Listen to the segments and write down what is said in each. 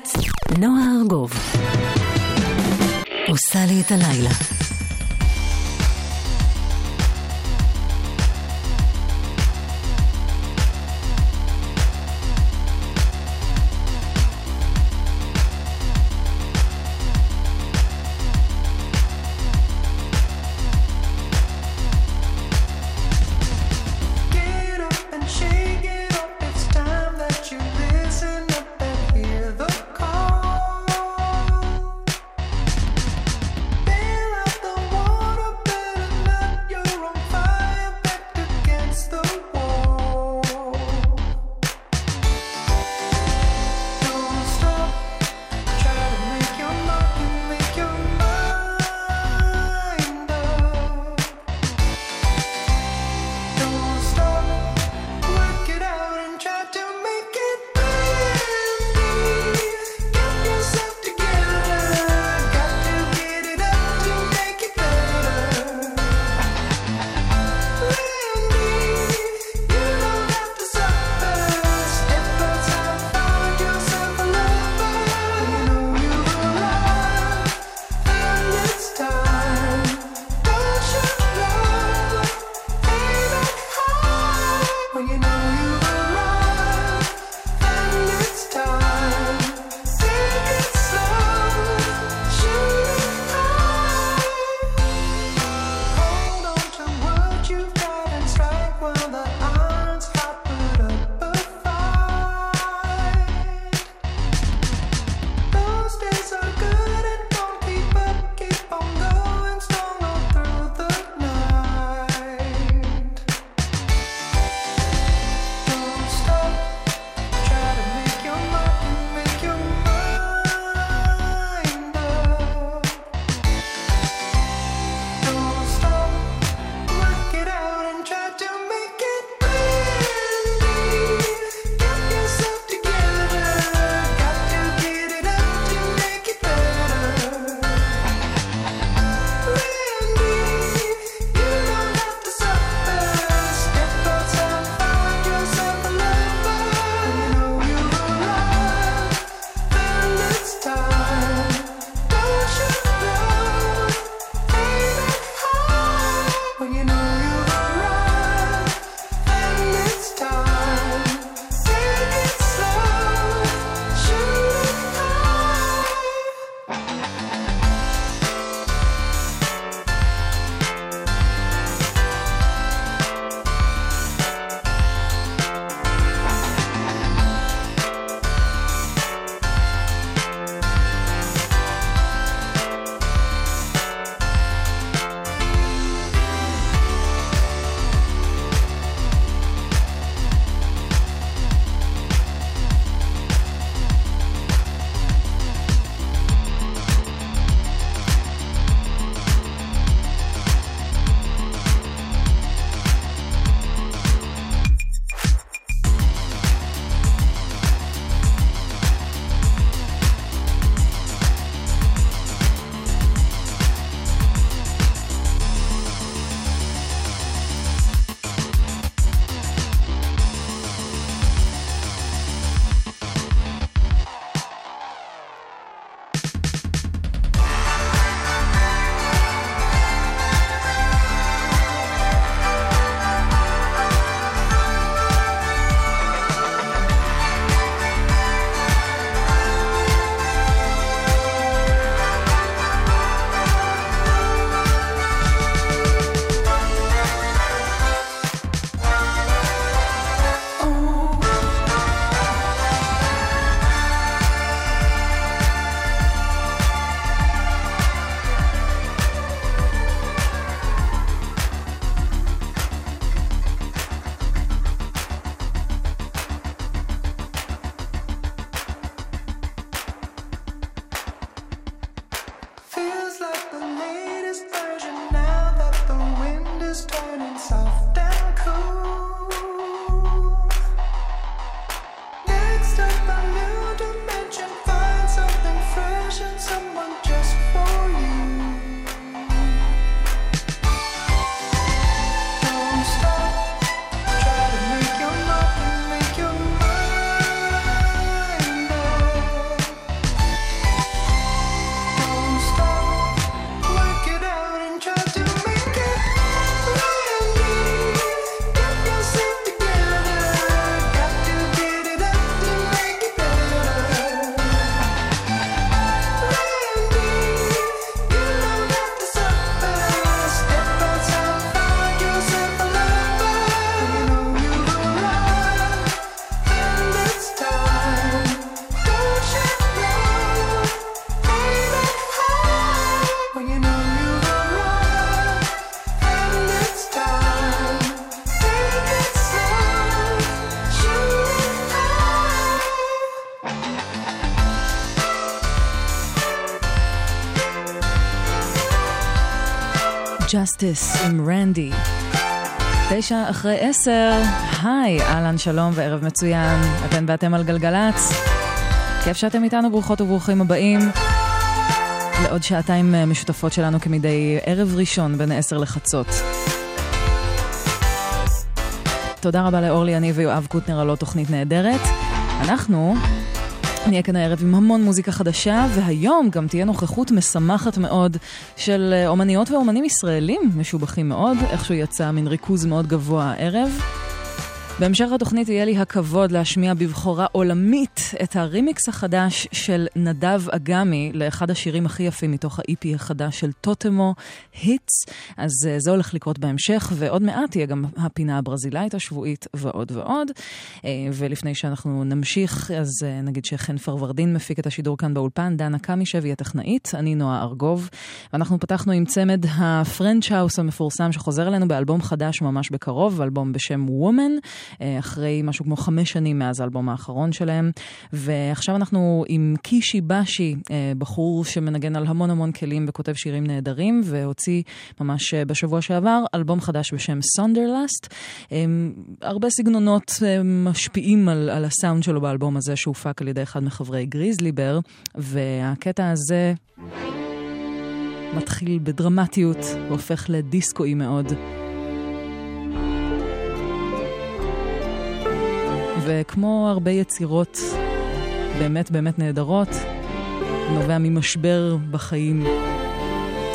גלגלצ, נועה ארגוב עושה לי את הלילה. Justice עם רנדי. תשע אחרי עשר, היי, אהלן, שלום וערב מצוין. אתן ואתם על גלגלצ. כיף שאתם איתנו, ברוכות וברוכים הבאים. לעוד שעתיים משותפות שלנו כמדי ערב ראשון בין עשר לחצות. תודה רבה לאורלי אני ויואב קוטנר על עוד תוכנית נהדרת. אנחנו נהיה כאן הערב עם המון מוזיקה חדשה, והיום גם תהיה נוכחות משמחת מאוד של אה, אומניות ואומנים ישראלים משובחים מאוד, איכשהו יצא מין ריכוז מאוד גבוה הערב. בהמשך התוכנית יהיה לי הכבוד להשמיע בבחורה עולמית את הרימיקס החדש של נדב אגמי לאחד השירים הכי יפים מתוך ה-EP החדש של טוטמו, היטס. אז uh, זה הולך לקרות בהמשך, ועוד מעט תהיה גם הפינה הברזילאית השבועית ועוד ועוד. Uh, ולפני שאנחנו נמשיך, אז uh, נגיד שחן פרוורדין מפיק את השידור כאן באולפן, דנה קמישב היא הטכנאית, אני נועה ארגוב. ואנחנו פתחנו עם צמד ה French house המפורסם שחוזר אלינו באלבום חדש ממש בקרוב, אלבום בשם Woman. אה, אחרי משהו כמו חמש שנים מאז האלבום האחרון שלהם. ועכשיו אנחנו עם קישי בשי, אה, בחור שמנגן על המון המון כלים וכותב שירים נהדרים, והוציא ממש אה, בשבוע שעבר אלבום חדש בשם Sonderlust. הרבה סגנונות משפיעים על, על הסאונד שלו באלבום הזה שהופק על ידי אחד מחברי גריזלי בר, והקטע הזה... מתחיל בדרמטיות והופך לדיסקואי מאוד. וכמו הרבה יצירות באמת באמת נהדרות, נובע ממשבר בחיים.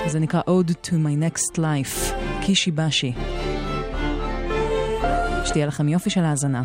זה נקרא Ode to my next life, קישי בשי. שתהיה לכם יופי של האזנה.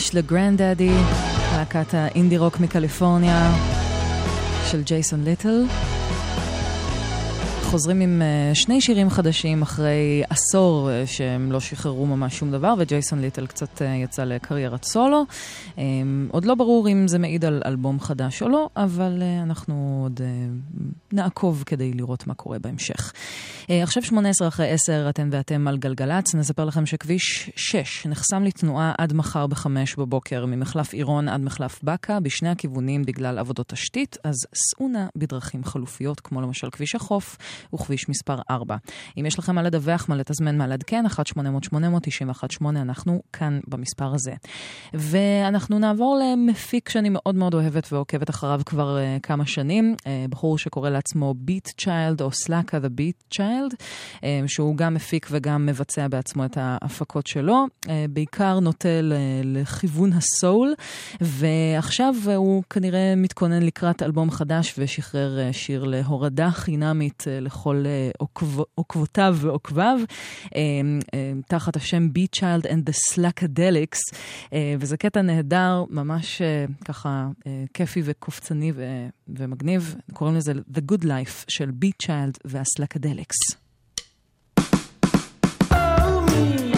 חדש לגרנד דאדי, להקת האינדי רוק מקליפורניה של ג'ייסון ליטל. חוזרים עם uh, שני שירים חדשים אחרי עשור uh, שהם לא שחררו ממש שום דבר, וג'ייסון ליטל קצת uh, יצא לקריירת סולו. עוד לא ברור אם זה מעיד על אלבום חדש או לא, אבל אנחנו עוד נעקוב כדי לראות מה קורה בהמשך. Uh, עכשיו 18 אחרי 10, אתן ואתם על גלגלצ. נספר לכם שכביש 6 נחסם לתנועה עד מחר ב-5 בבוקר, ממחלף עירון עד מחלף בקה, בשני הכיוונים בגלל עבודות תשתית, אז סעו נא בדרכים חלופיות, כמו למשל כביש החוף. וכביש מספר 4. אם יש לכם מה לדווח, מה לתזמן, מה לעדכן, 1-800-891-8, אנחנו כאן במספר הזה. ואנחנו נעבור למפיק שאני מאוד מאוד אוהבת ועוקבת אחריו כבר uh, כמה שנים, uh, בחור שקורא לעצמו ביט צ'יילד או סלאקה the ביט צ'יילד, uh, שהוא גם מפיק וגם מבצע בעצמו את ההפקות שלו, uh, בעיקר נוטה לכיוון הסול, ועכשיו הוא כנראה מתכונן לקראת אלבום חדש ושחרר שיר להורדה חינמית לכל אה, עוקב, עוקבותיו ועוקביו, אה, אה, תחת השם Be Child and the Slackadelics, וזה קטע נהדר, ממש ככה כיפי וקופצני ומגניב, קוראים לזה The Good Life של Be Child me.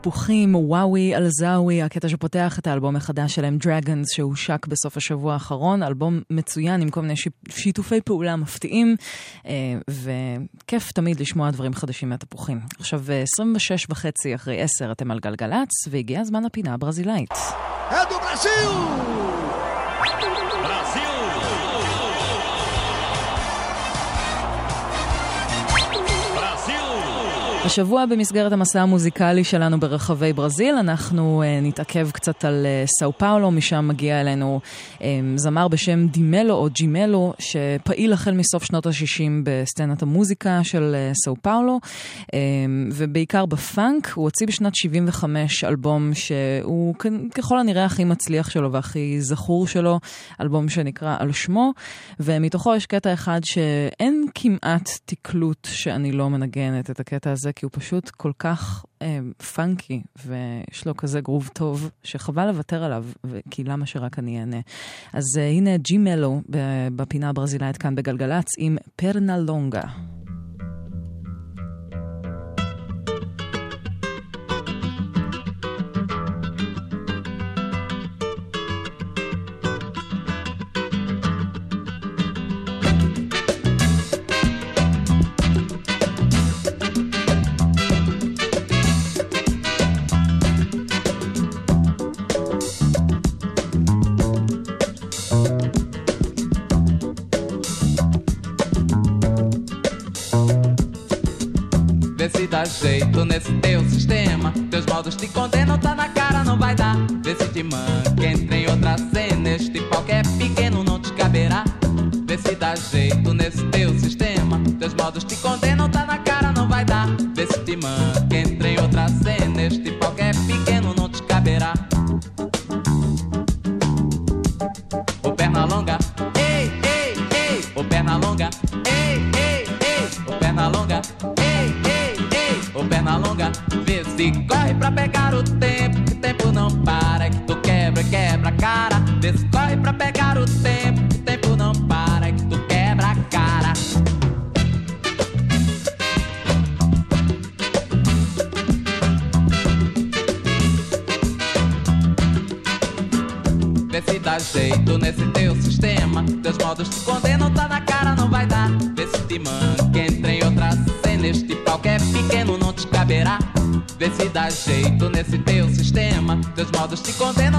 התפוחים, וואוי אלזאווי, הקטע שפותח את האלבום החדש שלהם, Dragons, שהושק בסוף השבוע האחרון, אלבום מצוין עם כל מיני שיתופי פעולה מפתיעים, אה, וכיף תמיד לשמוע דברים חדשים מהתפוחים. עכשיו, 26 וחצי אחרי 10 אתם על גלגלצ, והגיע הזמן לפינה הברזילאית. השבוע במסגרת המסע המוזיקלי שלנו ברחבי ברזיל, אנחנו uh, נתעכב קצת על uh, סאו פאולו, משם מגיע אלינו um, זמר בשם דימלו או ג'ימלו, שפעיל החל מסוף שנות ה-60 בסצנת המוזיקה של uh, סאו פאולו, um, ובעיקר בפאנק. הוא הוציא בשנת 75 אלבום שהוא ככל הנראה הכי מצליח שלו והכי זכור שלו, אלבום שנקרא על שמו, ומתוכו יש קטע אחד שאין כמעט תקלוט שאני לא מנגנת את הקטע הזה. כי הוא פשוט כל כך אה, פאנקי, ויש לו כזה גרוב טוב, שחבל לוותר עליו, כי למה שרק אני אענה. אז אה, הנה ג'י מלו בפינה הברזילאית כאן בגלגלצ עם פרנה לונגה. Dá jeito nesse teu sistema. Teus modos te condenam, tá na cara, não vai dar. Vê se te manca, entra em outra cena. Este pau que é pequeno não te caberá. Vê se dá jeito nesse teu sistema. Teus modos te condenam, tá na cara, não vai dar. Vê se te manca, pra pegar o tempo, que o tempo não para, que tu quebra, quebra a cara. Vê se corre pra pegar o tempo, que o tempo não para, que tu quebra a cara. Vê se dá jeito nesse teu sistema. Teus modos te se contenta.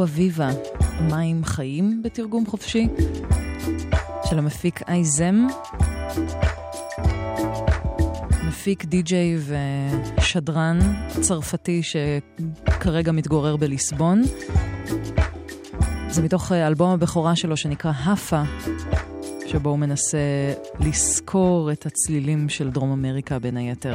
אגווה ויבה, מים חיים בתרגום חופשי, של המפיק אייזם. מפיק די-ג'יי ושדרן צרפתי שכרגע מתגורר בליסבון. זה מתוך אה, אלבום הבכורה שלו שנקרא האפה, שבו הוא מנסה לסקור את הצלילים של דרום אמריקה בין היתר.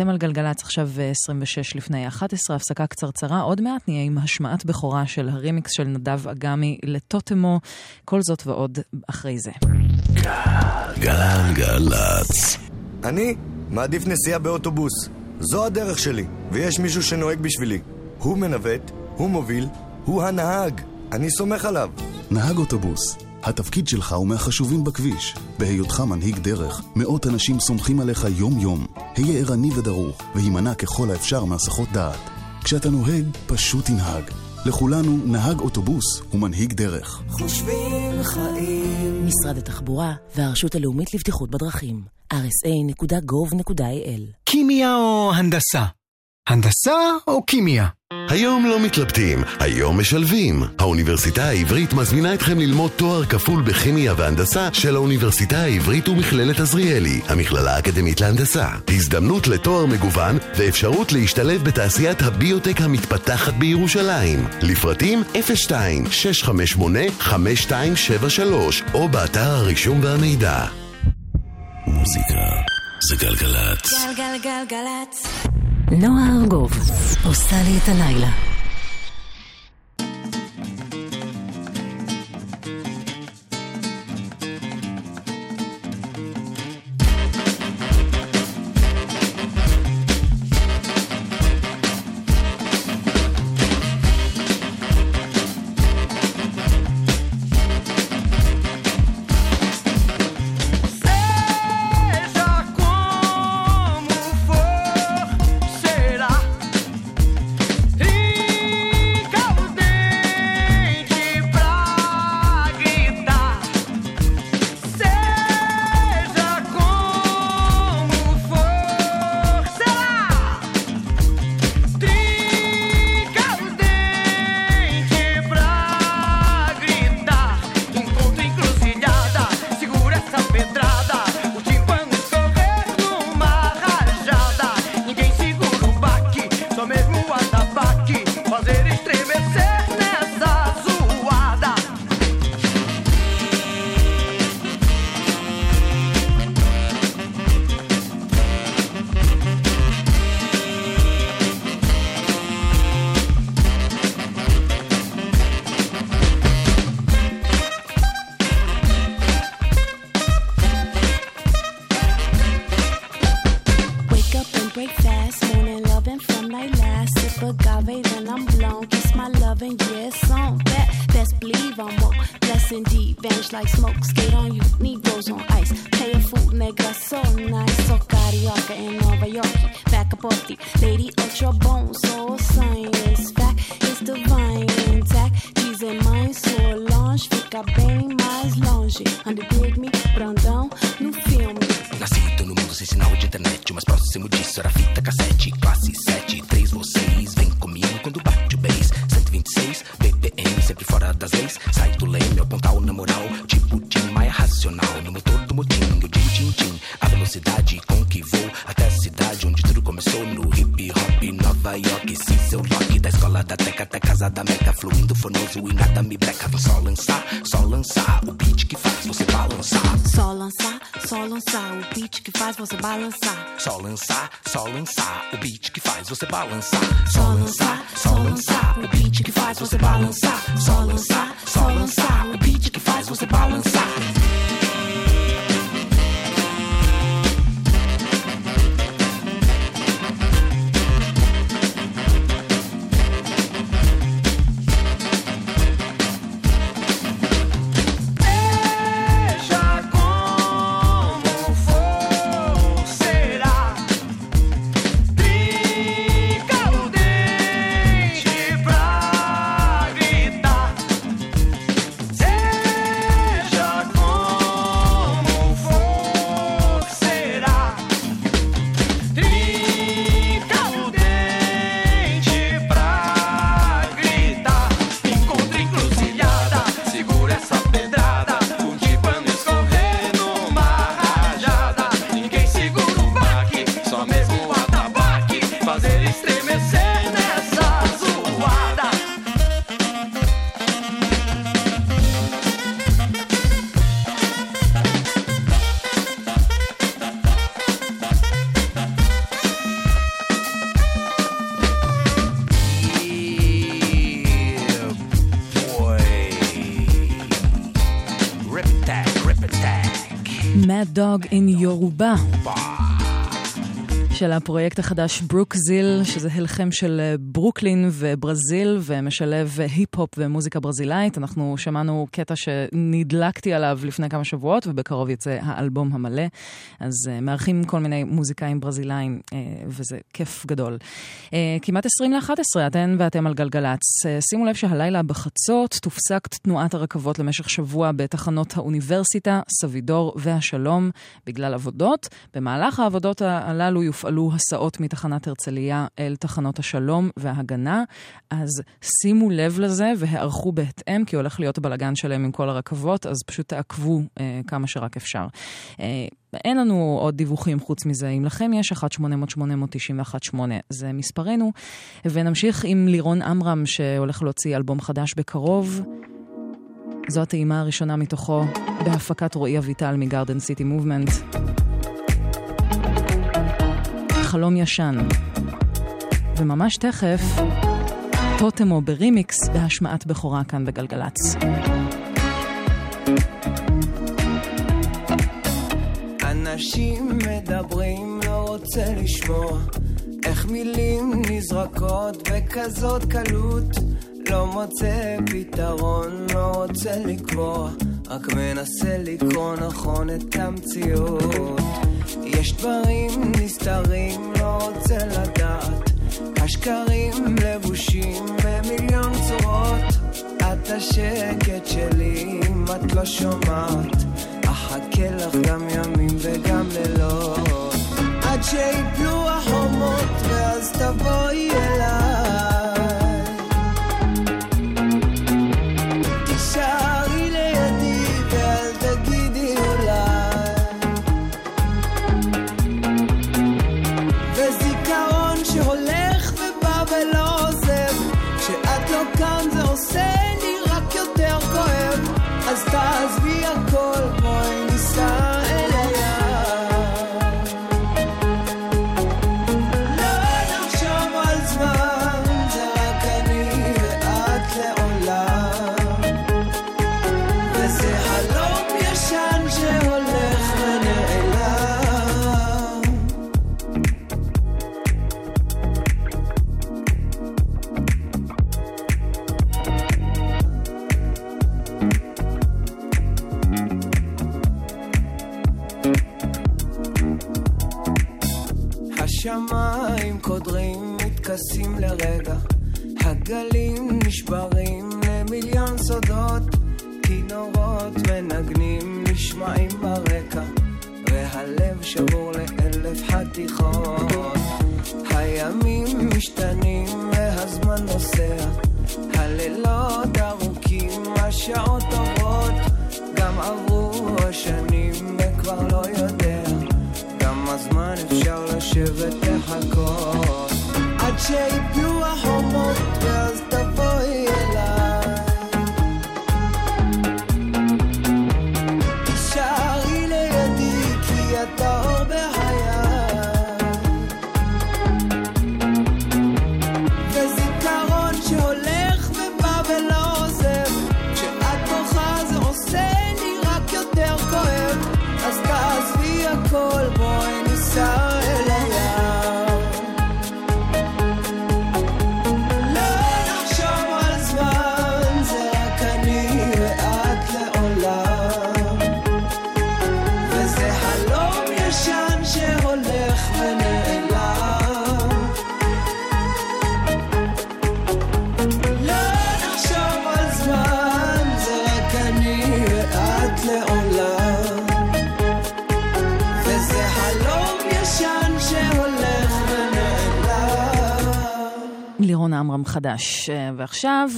אתם על גלגלצ עכשיו אה, 26 לפני 11, הפסקה קצרצרה. עוד מעט נהיה עם השמעת בכורה של הרימיקס של נדב אגמי לטוטמו. כל זאת ועוד אחרי זה. גלגלצ. אני מעדיף נסיעה באוטובוס. זו הדרך שלי, ויש מישהו שנוהג בשבילי. הוא מנווט, הוא מוביל, הוא הנהג. אני סומך עליו. נהג אוטובוס. התפקיד שלך הוא מהחשובים בכביש. בהיותך מנהיג דרך, מאות אנשים סומכים עליך יום-יום. היה ערני ודרוך, והימנע ככל האפשר מהסחות דעת. כשאתה נוהג, פשוט תנהג. לכולנו, נהג אוטובוס הוא מנהיג דרך. חושבים חיים. משרד התחבורה והרשות הלאומית לבטיחות בדרכים. rsa.gov.il קימיה או הנדסה? הנדסה או קימיה? היום לא מתלבטים, היום משלבים. האוניברסיטה העברית מזמינה אתכם ללמוד תואר כפול בכימיה והנדסה של האוניברסיטה העברית ומכללת עזריאלי, המכללה האקדמית להנדסה. הזדמנות לתואר מגוון ואפשרות להשתלב בתעשיית הביוטק המתפתחת בירושלים. לפרטים 02-658-5273 או באתר הרישום והמידע. מוזיקה זה גלגלצ. גלגלגלגלצ. נועה ארגוב עושה לי את הלילה. violence. Dog in יורובה. של הפרויקט החדש ברוק זיל, שזה הלחם של אה, ברוקלין וברזיל, ומשלב היפ-הופ ומוזיקה ברזילאית. אנחנו שמענו קטע שנדלקתי עליו לפני כמה שבועות, ובקרוב יצא האלבום המלא. אז uh, מארחים כל מיני מוזיקאים ברזילאים, uh, וזה כיף גדול. Uh, כמעט 20 ל-11, אתן ואתם על גלגלצ. Uh, שימו לב שהלילה בחצות תופסק תנועת הרכבות למשך שבוע בתחנות האוניברסיטה, סבידור והשלום, בגלל עבודות. במהלך העבודות הללו יופעלו הסעות מתחנת הרצליה אל תחנות השלום וההגנה. אז שימו לב לזה והיערכו בהתאם, כי הולך להיות בלאגן שלם עם כל הרכבות, אז פשוט תעקבו אה, כמה שרק אפשר. אה, אין לנו עוד דיווחים חוץ מזה. אם לכם יש 1-800-891-8, זה מספרנו. ונמשיך עם לירון עמרם, שהולך להוציא אלבום חדש בקרוב. זו הטעימה הראשונה מתוכו בהפקת רועי אביטל מגרדן סיטי מובמנט. חלום ישן. וממש תכף, טוטמו ברימיקס בהשמעת בכורה כאן בגלגלצ. אנשים מדברים, לא רוצה לשמוע איך מילים נזרקות בכזאת קלות לא מוצא פתרון, לא רוצה לקבוע רק מנסה לקרוא נכון את המציאות יש דברים נסתרים, לא רוצה לדעת השקרים לבושים במיליון צורות. את השקט שלי אם את לא שומעת. אחכה לך גם ימים וגם לילות. עד שיפלו החומות ואז תבואי אליי המים קודרים, מתכסים לרגע. הגלים נשברים למיליון סודות, כינורות מנגנים נשמעים ברקע, והלב שבור לאלף חתיכות. הימים משתנים והזמן נוסע, הלילות ארוכים, השעות טובות, גם עברו השנים וכבר לא יודע, כמה זמן אפשר לשבת לחכות. עד שיפלו החומות ואז תבואי אליי. עמרם חדש. אה, ועכשיו,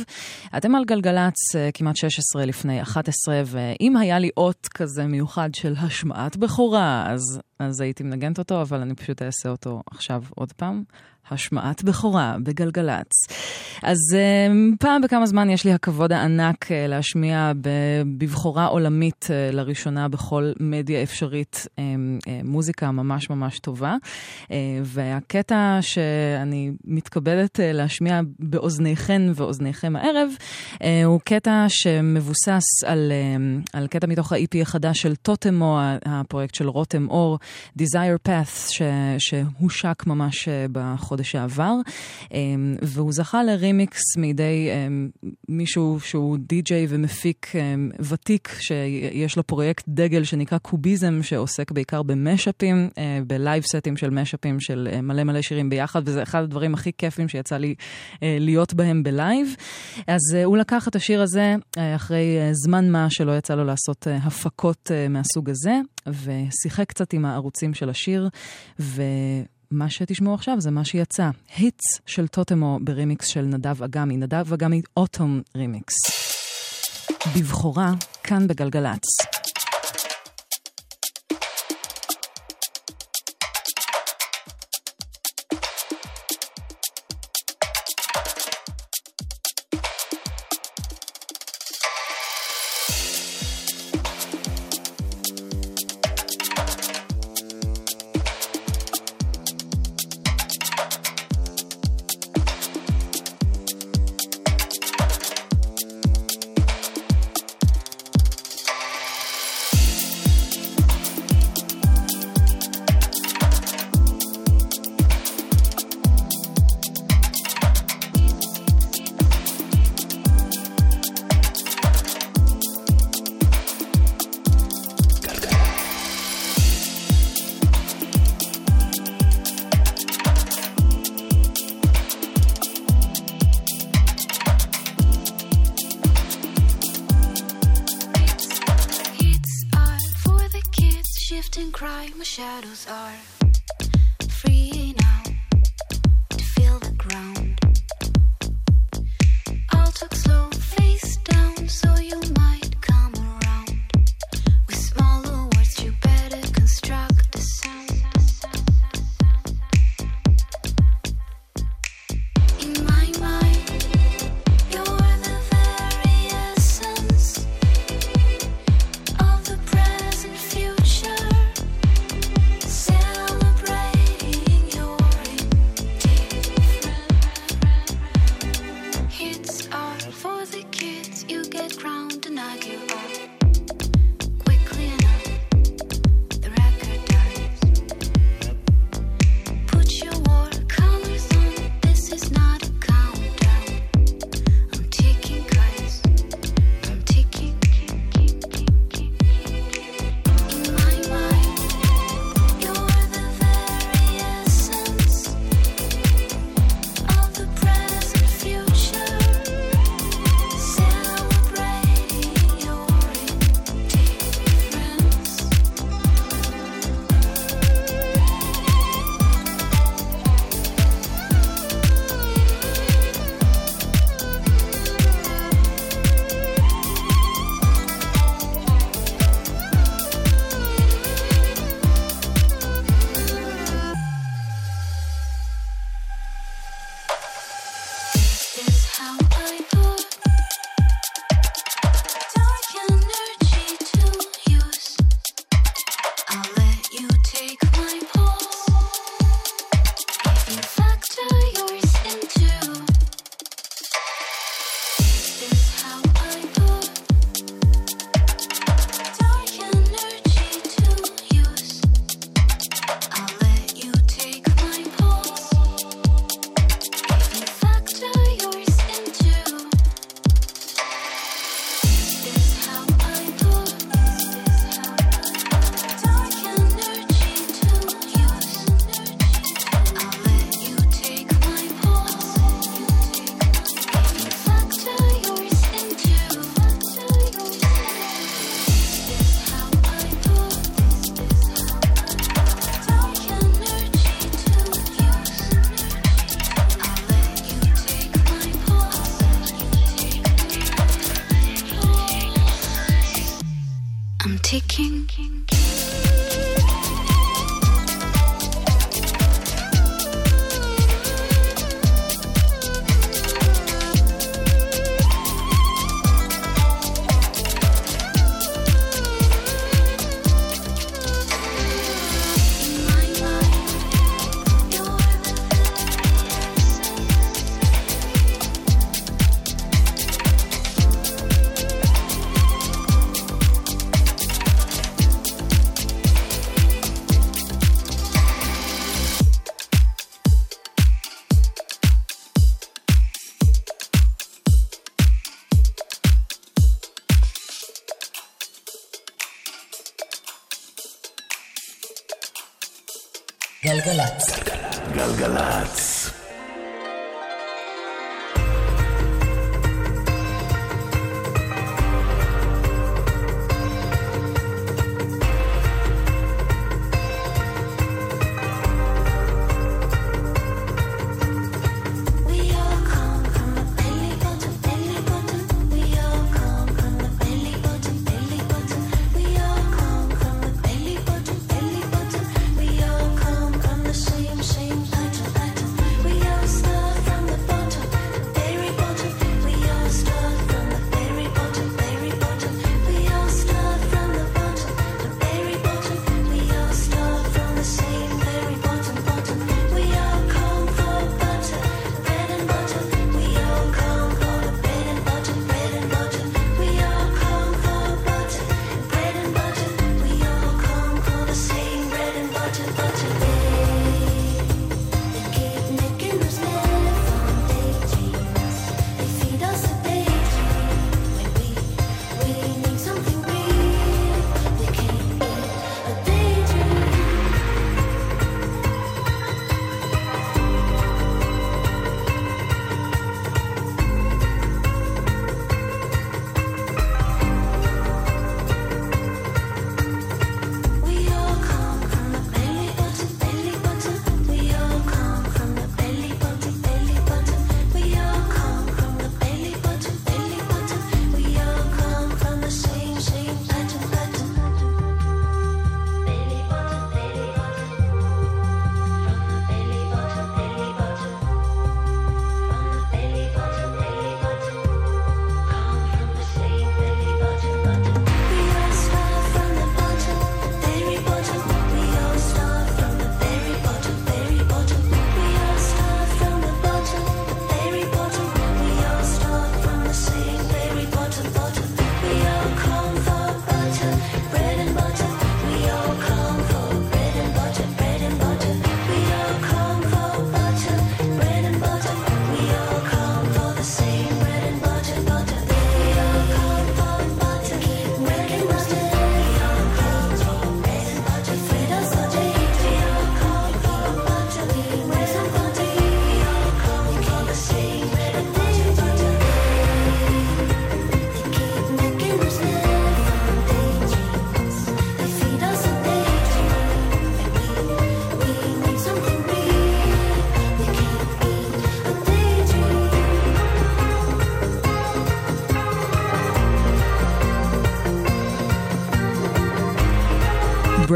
אתם על גלגלצ אה, כמעט 16 לפני 11, ואם היה לי אות כזה מיוחד של השמעת בכורה, אז, אז הייתי מנגנת אותו, אבל אני פשוט אעשה אותו עכשיו עוד פעם. השמעת בכורה בגלגלצ. אז אה, פעם בכמה זמן יש לי הכבוד הענק אה, להשמיע ב- בבכורה עולמית אה, לראשונה בכל מדיה אפשרית אה, אה, מוזיקה ממש ממש טובה. והקטע שאני מתכבדת להשמיע באוזניכן ואוזניכם הערב, הוא קטע שמבוסס על, אה, על קטע מתוך ה-EP החדש של טוטמו, הפרויקט של רותם אור, Desire Path, ש, שהושק ממש אה, בחודש שעבר, אה, והוא זכה לרימיקס מידי אה, מישהו שהוא די-ג'יי ומפיק אה, ותיק, שיש לו פרויקט דגל שנקרא קוביזם, שעוסק בעיקר במשאפים, אה, בלייב סטים של מאשאפים של אה, מלא מלא שירים ביחד, וזה אחד הדברים הכי כיפים שיצא לי אה, להיות בהם ב live. אז הוא לקח את השיר הזה אחרי זמן מה שלא יצא לו לעשות הפקות מהסוג הזה, ושיחק קצת עם הערוצים של השיר, ומה שתשמעו עכשיו זה מה שיצא. היטס של טוטמו ברימיקס של נדב אגמי, נדב אגמי Autumn Remix. בבכורה, כאן בגלגלצ.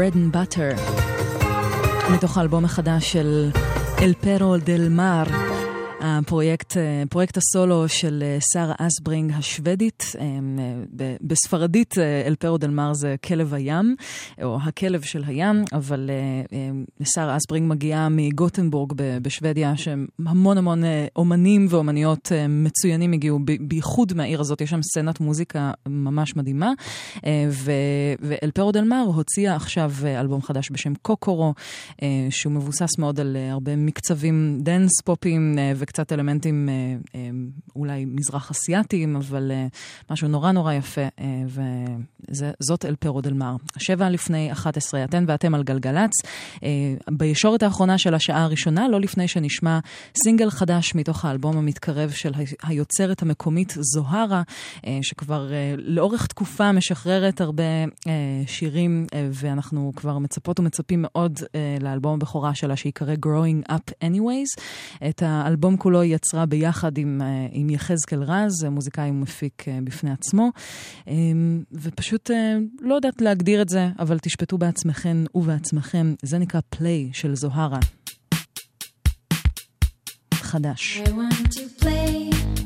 Bread and Butter, מתוך האלבום החדש של El Perro del Mar, הפרויקט, אה, פרויקט הסולו של אה, שרה אסברינג השוודית, אה, בספרדית אה, אל פרו דל מר זה כלב הים, או הכלב של הים, אבל אה, אה, שרה אסברינג מגיעה מגוטנבורג בשוודיה, שהמון המון אה, אומנים ואומניות אה, מצוינים הגיעו, בייחוד מהעיר הזאת, יש שם סצנת מוזיקה ממש מדהימה. אה, ו-El Perro del Mar הוציאה עכשיו אה, אלבום חדש בשם קוקורו, אה, שהוא מבוסס מאוד על אה, הרבה מקצבים dance pop ים אה, וקצת אלמנטים אה, אה, אולי מזרח אסייתיים, אבל אה, משהו נורא נורא יפה, אה, וזאת El Perro del Mar. שבע לפני 11, אתן ואתם על גלגלצ. אה, בישורת האחרונה של השעה הראשונה, לא לפני שנשמע סינגל חדש מתוך האלבום המתקרב של היוצרת המקומית זוהרה, אה, שכבר אה, לאורך תקופה משחררת הרבה אה, שירים, אה, ואנחנו כבר מצפות ומצפים מאוד אה, לאלבום הבכורה שלה, שיקרא Growing Up Anyways. את האלבום כולו היא יצרה ביחד עם, אה, עם יחזקאל רז, מוזיקאי ומפיק אה, בפני עצמו, אה, ופשוט אה, לא יודעת להגדיר את זה, אבל תשפטו בעצמכם ובעצמכם. זה נקרא פליי של זוהרה. חדש. I want to play.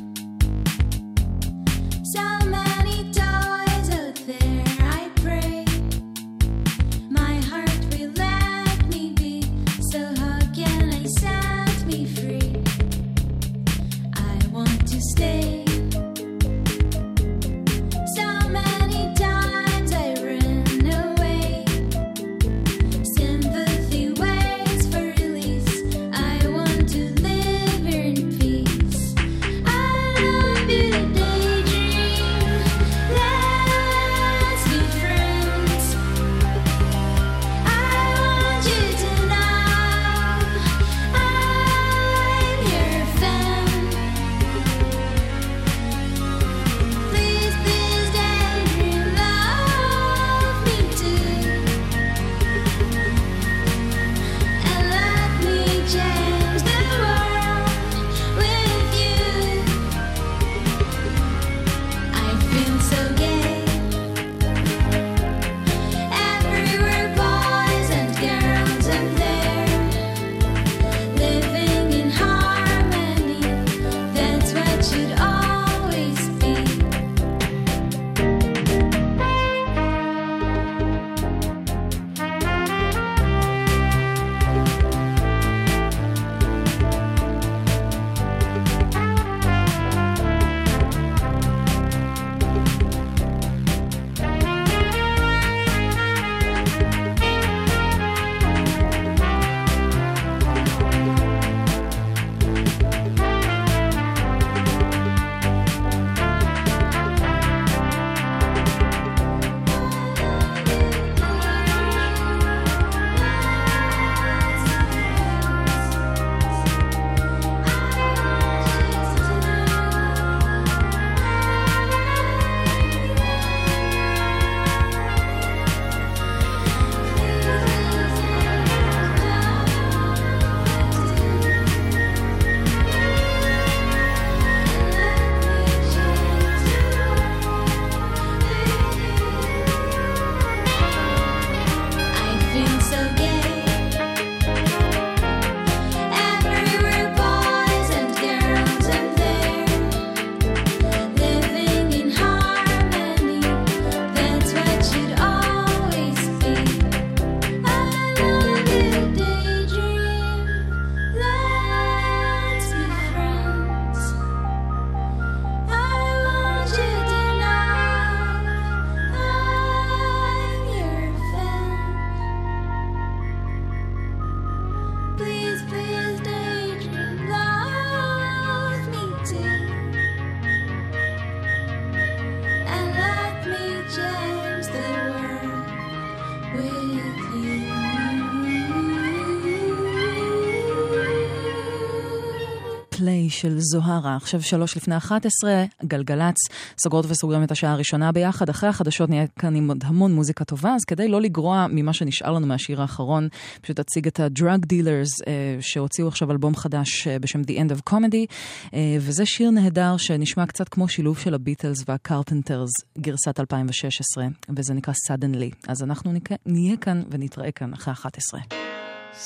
של זוהרה, עכשיו שלוש לפני 11, גלגלצ, סוגרות וסוגרים את השעה הראשונה ביחד. אחרי החדשות נהיה כאן עם עוד המון מוזיקה טובה, אז כדי לא לגרוע ממה שנשאר לנו מהשיר האחרון, פשוט אציג את ה-Drug Dealers, אה, שהוציאו עכשיו אלבום חדש אה, בשם The End of Comedy, אה, וזה שיר נהדר שנשמע קצת כמו שילוב של הביטלס והקרפנטרס, גרסת 2016, וזה נקרא Suddenly. אז אנחנו נהיה כאן ונתראה כאן אחרי 11.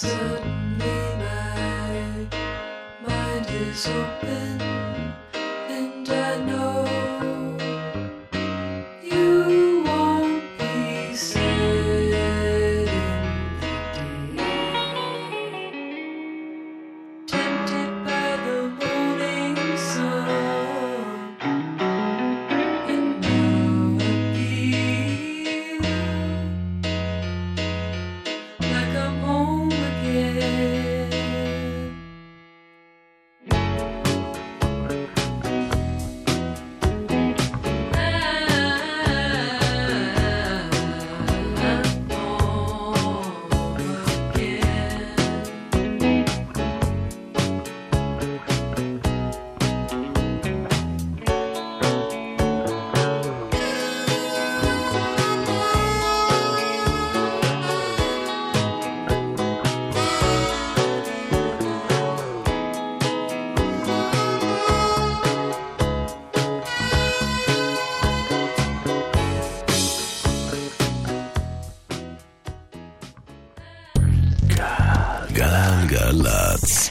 Suddenly my open,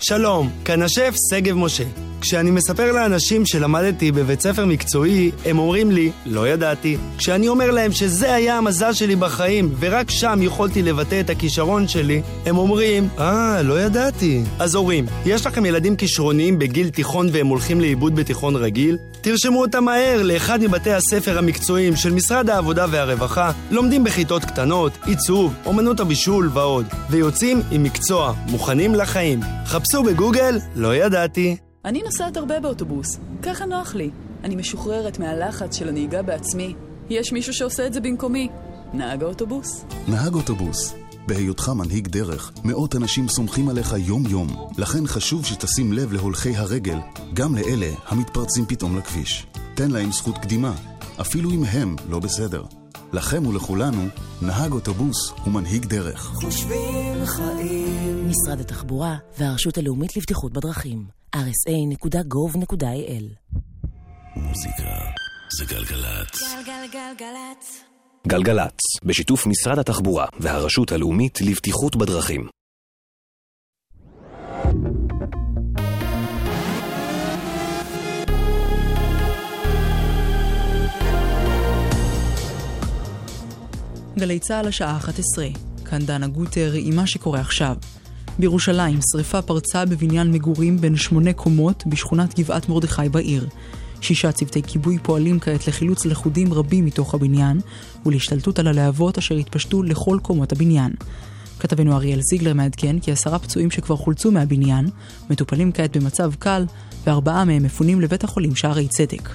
שלום, כאן השף שגב משה. כשאני מספר לאנשים שלמדתי בבית ספר מקצועי, הם אומרים לי, לא ידעתי. כשאני אומר להם שזה היה המזל שלי בחיים, ורק שם יכולתי לבטא את הכישרון שלי, הם אומרים, אה, לא ידעתי. אז הורים, יש לכם ילדים כישרוניים בגיל תיכון והם הולכים לאיבוד בתיכון רגיל? תרשמו אותם מהר לאחד מבתי הספר המקצועיים של משרד העבודה והרווחה, לומדים בכיתות קטנות, עיצוב, אומנות הבישול ועוד, ויוצאים עם מקצוע, מוכנים לחיים. חפשו בגוגל, לא ידעתי. אני נוסעת הרבה באוטובוס, ככה נוח לי. אני משוחררת מהלחץ של הנהיגה בעצמי. יש מישהו שעושה את זה במקומי. נהג האוטובוס. נהג אוטובוס. בהיותך מנהיג דרך, מאות אנשים סומכים עליך יום-יום. לכן חשוב שתשים לב להולכי הרגל, גם לאלה המתפרצים פתאום לכביש. תן להם זכות קדימה, אפילו אם הם לא בסדר. לכם ולכולנו, נהג אוטובוס הוא מנהיג דרך. חושבים חיים. משרד התחבורה והרשות הלאומית לבטיחות בדרכים. rsa.gov.il מוזיקה זה גלגלצ. גלגלגלגלצ. גלגלצ, בשיתוף משרד התחבורה והרשות הלאומית לבטיחות בדרכים. גלי צה"ל השעה 11, כאן דנה גוטר עם מה שקורה עכשיו. בירושלים, שריפה פרצה בבניין מגורים בין שמונה קומות בשכונת גבעת מרדכי בעיר. שישה צוותי כיבוי פועלים כעת לחילוץ לכודים רבים מתוך הבניין ולהשתלטות על הלהבות אשר התפשטו לכל קומות הבניין. כתבנו אריאל זיגלר מעדכן כי עשרה פצועים שכבר חולצו מהבניין מטופלים כעת במצב קל וארבעה מהם מפונים לבית החולים שערי צדק.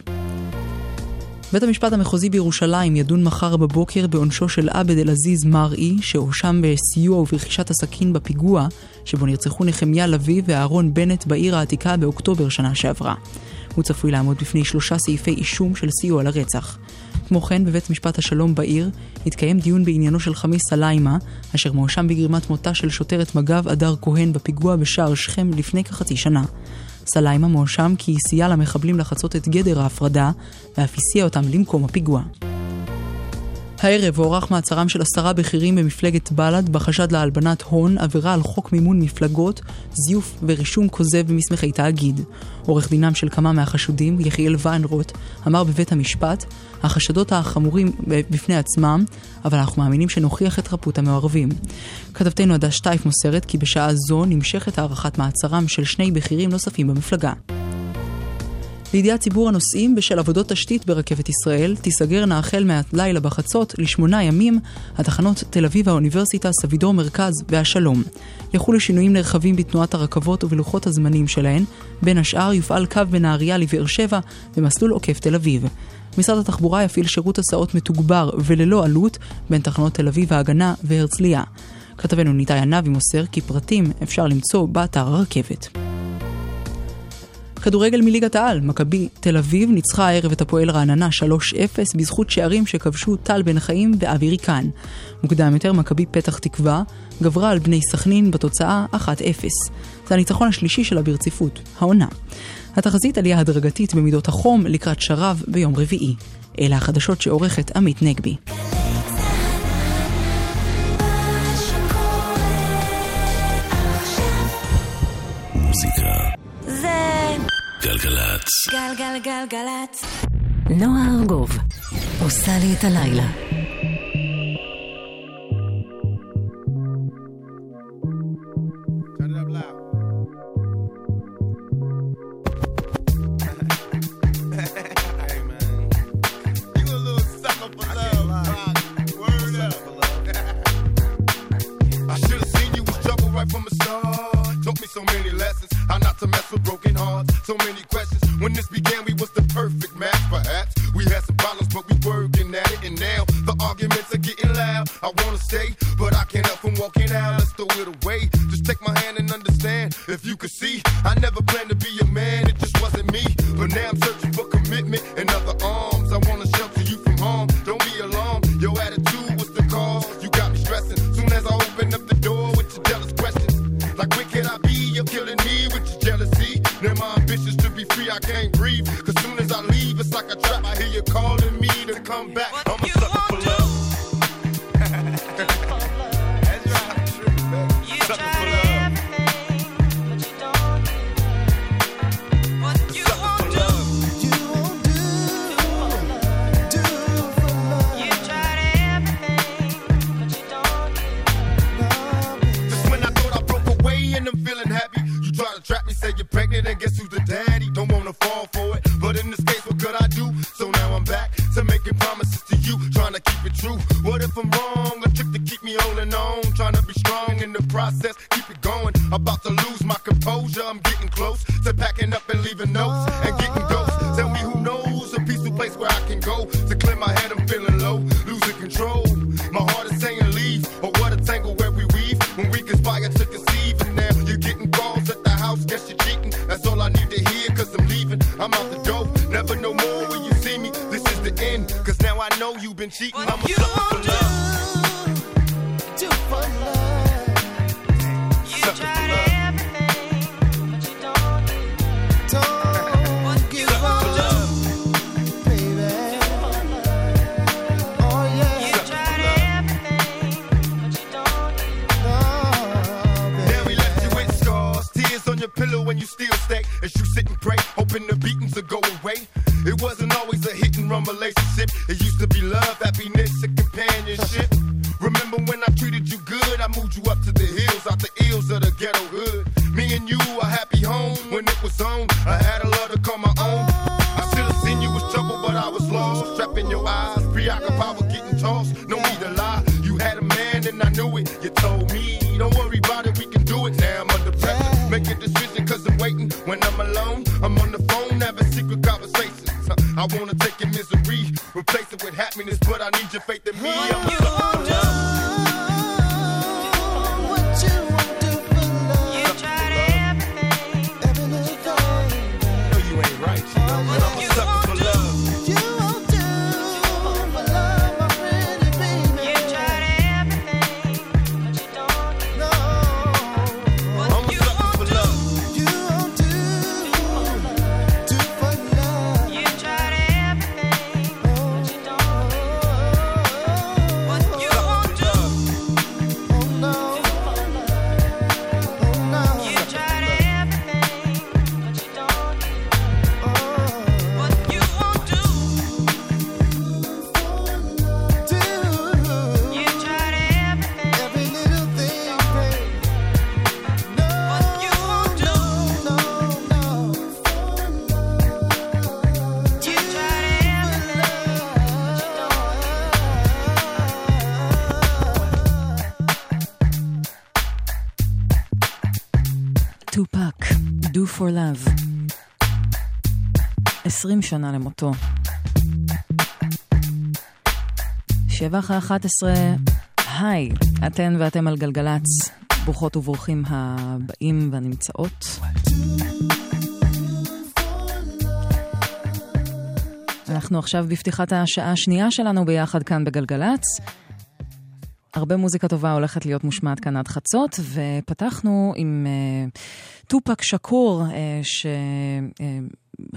בית המשפט המחוזי בירושלים ידון מחר בבוקר בעונשו של עבד אל-עזיז מרעי, שהואשם בסיוע וברכישת הסכין בפיגוע, שבו נרצחו נחמיה לביא ואהרון בנט בעיר העתיקה באוקטובר שנה שעברה. הוא צפוי לעמוד בפני שלושה סעיפי אישום של סיוע לרצח. כמו כן, בבית משפט השלום בעיר התקיים דיון בעניינו של חמיס סליימה, אשר מואשם בגרימת מותה של שוטרת מג"ב הדר כהן בפיגוע בשער שכם לפני כחצי שנה. סליימה מואשם כי סייע למחבלים לחצות את גדר ההפרדה, ואף הסיע אותם למקום הפיגוע. הערב הוארך מעצרם של עשרה בכירים במפלגת בל"ד בחשד להלבנת הון, עבירה על חוק מימון מפלגות, זיוף ורישום כוזב במסמכי תאגיד. עורך דינם של כמה מהחשודים, יחיאל ויינרוט, אמר בבית המשפט, החשדות החמורים בפני עצמם, אבל אנחנו מאמינים שנוכיח את חפות המעורבים. כתבתנו עדה שטייף מוסרת כי בשעה זו נמשכת הארכת מעצרם של שני בכירים נוספים במפלגה. לידיעת ציבור הנוסעים, בשל עבודות תשתית ברכבת ישראל, תיסגרנה החל מהלילה בחצות לשמונה ימים התחנות תל אביב האוניברסיטה, סבידור מרכז והשלום. יחולו שינויים נרחבים בתנועת הרכבות ובלוחות הזמנים שלהן, בין השאר יופעל קו בנהריה לבאר שבע במסלול עוקף תל אביב. משרד התחבורה יפעיל שירות הסעות מתוגבר וללא עלות בין תחנות תל אביב ההגנה והרצליה. כתבנו ניתאי ענבי מוסר כי פרטים אפשר למצוא באתר הרכבת. כדורגל מליגת העל, מכבי תל אביב ניצחה הערב את הפועל רעננה 3-0 בזכות שערים שכבשו טל בן חיים ואבי ריקן. מוקדם יותר מכבי פתח תקווה גברה על בני סכנין בתוצאה 1-0. זה הניצחון השלישי שלה ברציפות, העונה. התחזית עלייה הדרגתית במידות החום לקראת שרב ביום רביעי. אלה החדשות שעורכת עמית נגבי. גלגלצ. גלגלגלגלצ. נועה ארגוב עושה לי את הלילה. to mess with broken hearts. So many questions. When this began, we was the perfect match, perhaps. We had some problems, but we working at it. And now the arguments are getting loud. I wanna stay, but I can't help from walking out. שנה למותו. שבע אחרי 11, היי, אתן ואתם על גלגלצ, ברוכות וברוכים הבאים והנמצאות. אנחנו עכשיו בפתיחת השעה השנייה שלנו ביחד כאן בגלגלצ. הרבה מוזיקה טובה הולכת להיות מושמעת כאן עד חצות, ופתחנו עם אה, טופאק אה, שאקור, אה, ש... אה,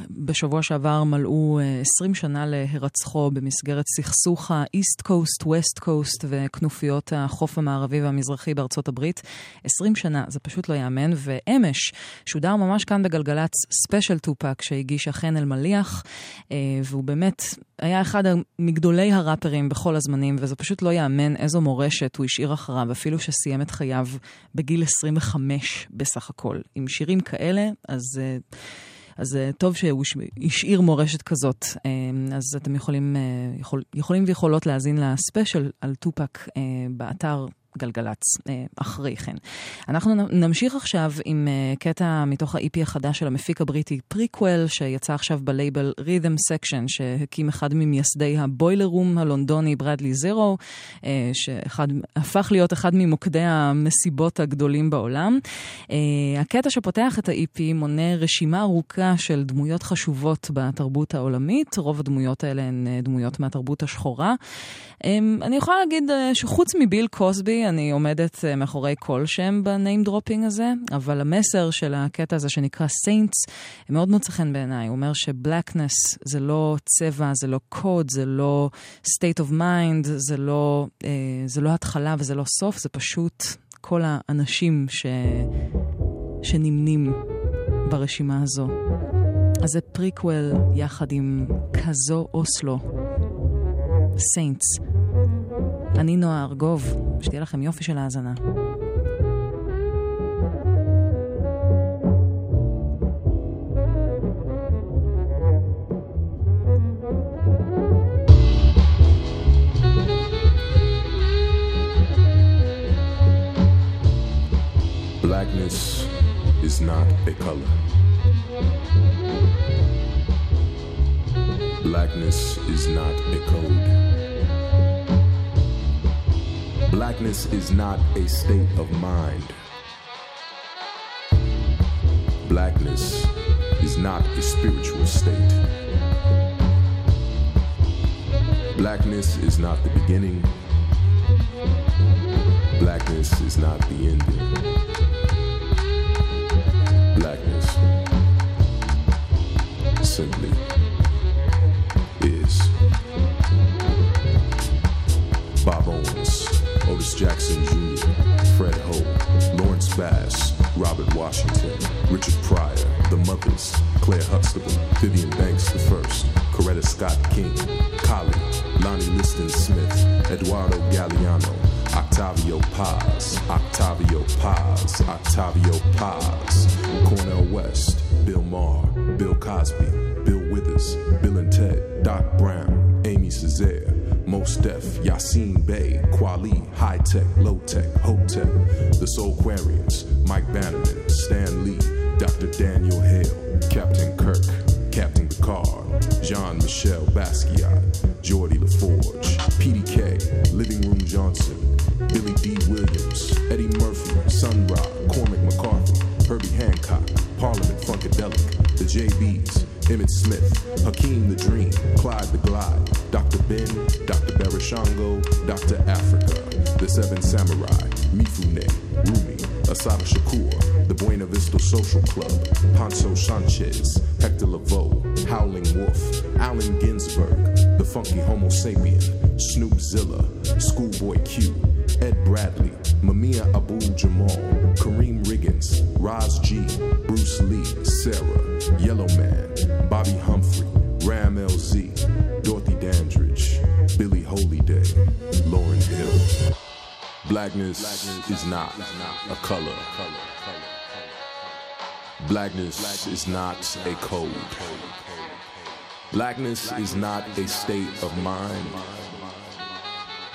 בשבוע שעבר מלאו אה, 20 שנה להירצחו במסגרת סכסוך ה-East Coast, West Coast וכנופיות החוף המערבי והמזרחי בארצות הברית. 20 שנה, זה פשוט לא ייאמן. ואמש שודר ממש כאן בגלגלצ special טופאק שהגישה חן אלמליח, אה, והוא באמת היה אחד מגדולי הראפרים בכל הזמנים, וזה פשוט לא ייאמן איזו מורשת הוא השאיר אחריו, אפילו שסיים את חייו בגיל 25 בסך הכל. עם שירים כאלה, אז... אה, אז אה, טוב שהוא הש- השאיר מורשת כזאת. אה, אז אתם יכולים, אה, יכול, יכולים ויכולות להאזין ל-special על טופאק באתר גלגלצ אה, אחרי כן. אנחנו נמשיך עכשיו עם אה, קטע מתוך ה-EP החדש של המפיק הבריטי פריקוול, שיצא עכשיו בלייבל Rhythm Section, שהקים אחד ממייסדי ה-Boiler Room הלונדוני, ברדלי זירו, אה, שהפך להיות אחד ממוקדי המסיבות הגדולים בעולם. הקטע שפותח את ה-EP מונה רשימה ארוכה של דמויות חשובות בתרבות העולמית. רוב הדמויות האלה הן דמויות מהתרבות השחורה. אה, אני יכולה להגיד שחוץ מביל קוסבי, אני עומדת אה, מאחורי כל שם ב-name dropping הזה, אבל המסר של הקטע הזה שנקרא Saints, מאוד מוצא חן בעיניי. הוא אומר ש-blackness זה לא צבע, זה לא קוד, זה לא state of mind, זה לא, אה, זה לא התחלה וזה לא סוף, זה פשוט כל האנשים ש... שנמנים ברשימה הזו. אז זה פריקוול יחד עם Cazeaux Oslo, Saints. אני נועה ארגוב, שתהיה לכם יופי של האזנה. Blackness is not a color. Blackness is not a code. Blackness is not a state of mind. Blackness is not a spiritual state. Blackness is not the beginning. Blackness is not the ending. Blackness simply Bass, Robert Washington, Richard Pryor, The Mothers, Claire Huxtable, Vivian Banks I, Coretta Scott King, Collie, Lonnie Liston Smith, Eduardo Galliano, Octavio Paz, Octavio Paz, Octavio Paz, Cornell West, Bill Maher, Bill Cosby, Bill Withers, Bill and Ted, Doc Brown, Amy Césaire, Mos Def, Yassine Bey, Kweli, High Tech, Low Tech, Hotep, The Soul Quarians, Mike Bannerman, Stan Lee, Dr. Daniel Hale, Captain Kirk, Captain Picard, Jean Michel Basquiat, Geordie LaForge, PDK, Living Room Johnson, Billy D. Williams, Eddie Murphy, Sun Ra, Cormac McCarthy, Herbie Hancock, Parliament Funkadelic, The JBs, Emmett Smith, Hakeem the Dream, Clyde the Glide, Dr. Ben, Dr. Barashango, Dr. Africa, The Seven Samurai, Mifune, Rumi, Asada Shakur, The Buena Vista Social Club, Poncho Sanchez, Hector Lavoe, Howling Wolf, Allen Ginsberg, The Funky Homo Sapien, Snoop Zilla, Schoolboy Q, Ed Bradley, Mamiya Abul Jamal, Kareem Riggins, Roz G, Bruce Lee, Sarah, Yellow Man, Bobby Humphrey, Ram LZ, Dorothy Dandridge, Billie Holiday, Lauren Hill. Blackness, is not a color. Blackness is not a code. Blackness is not a state of mind.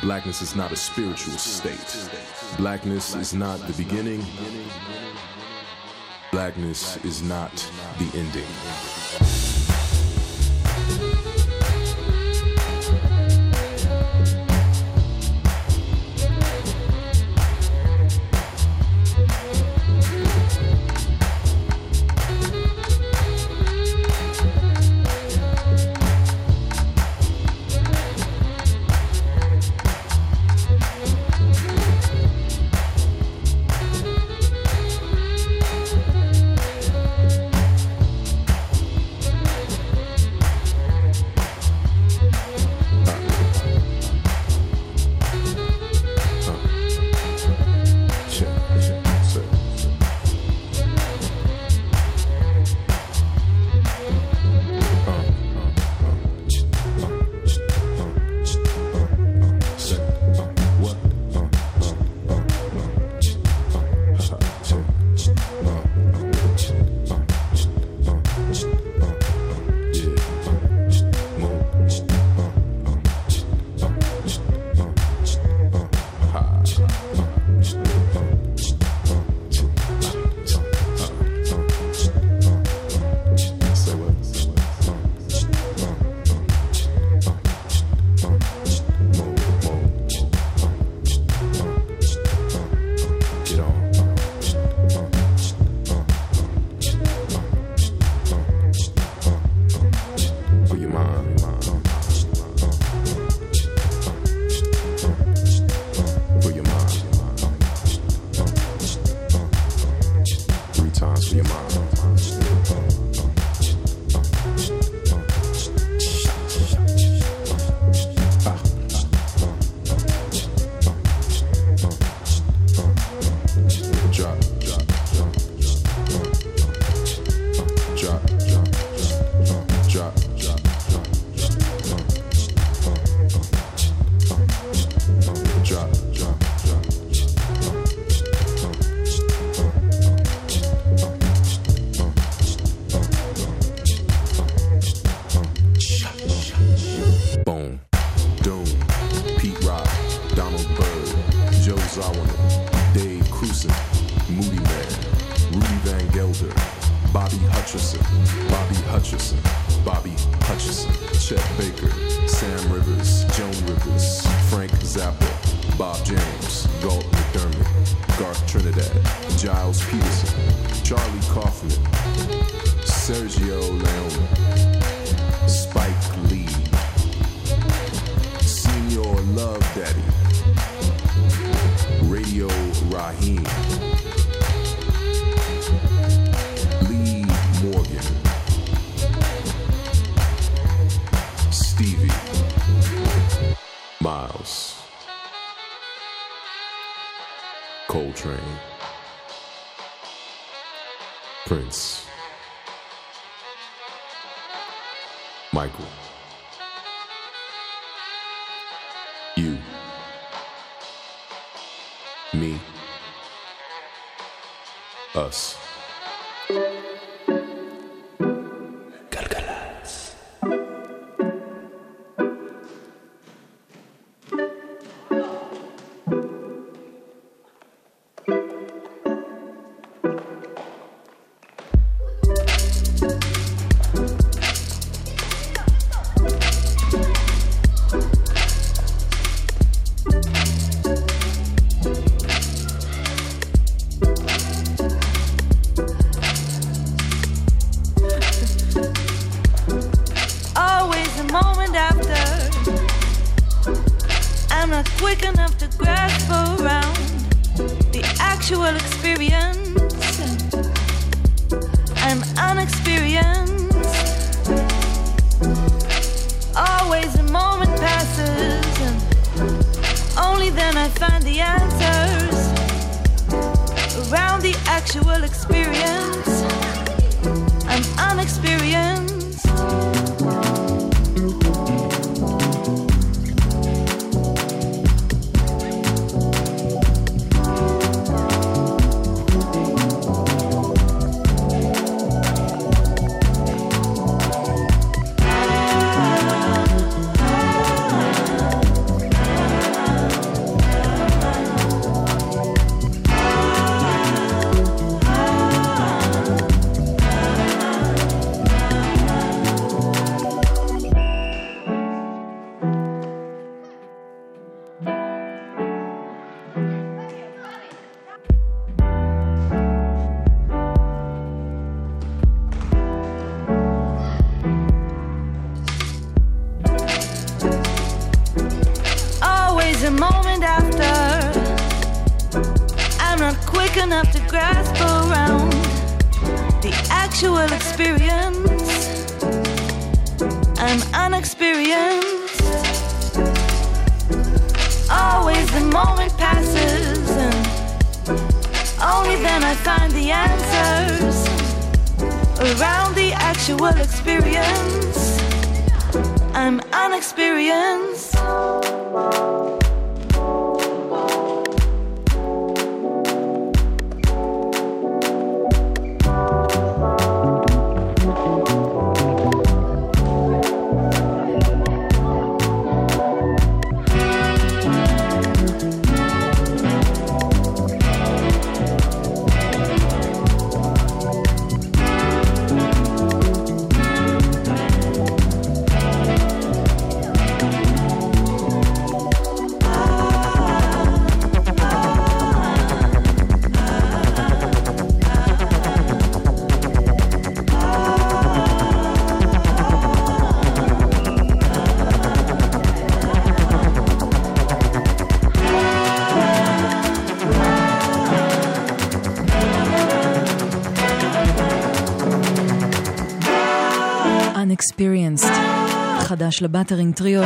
Blackness is not a spiritual state. Blackness is not the beginning. Blackness is not the ending. חדש לבטרינג טריו,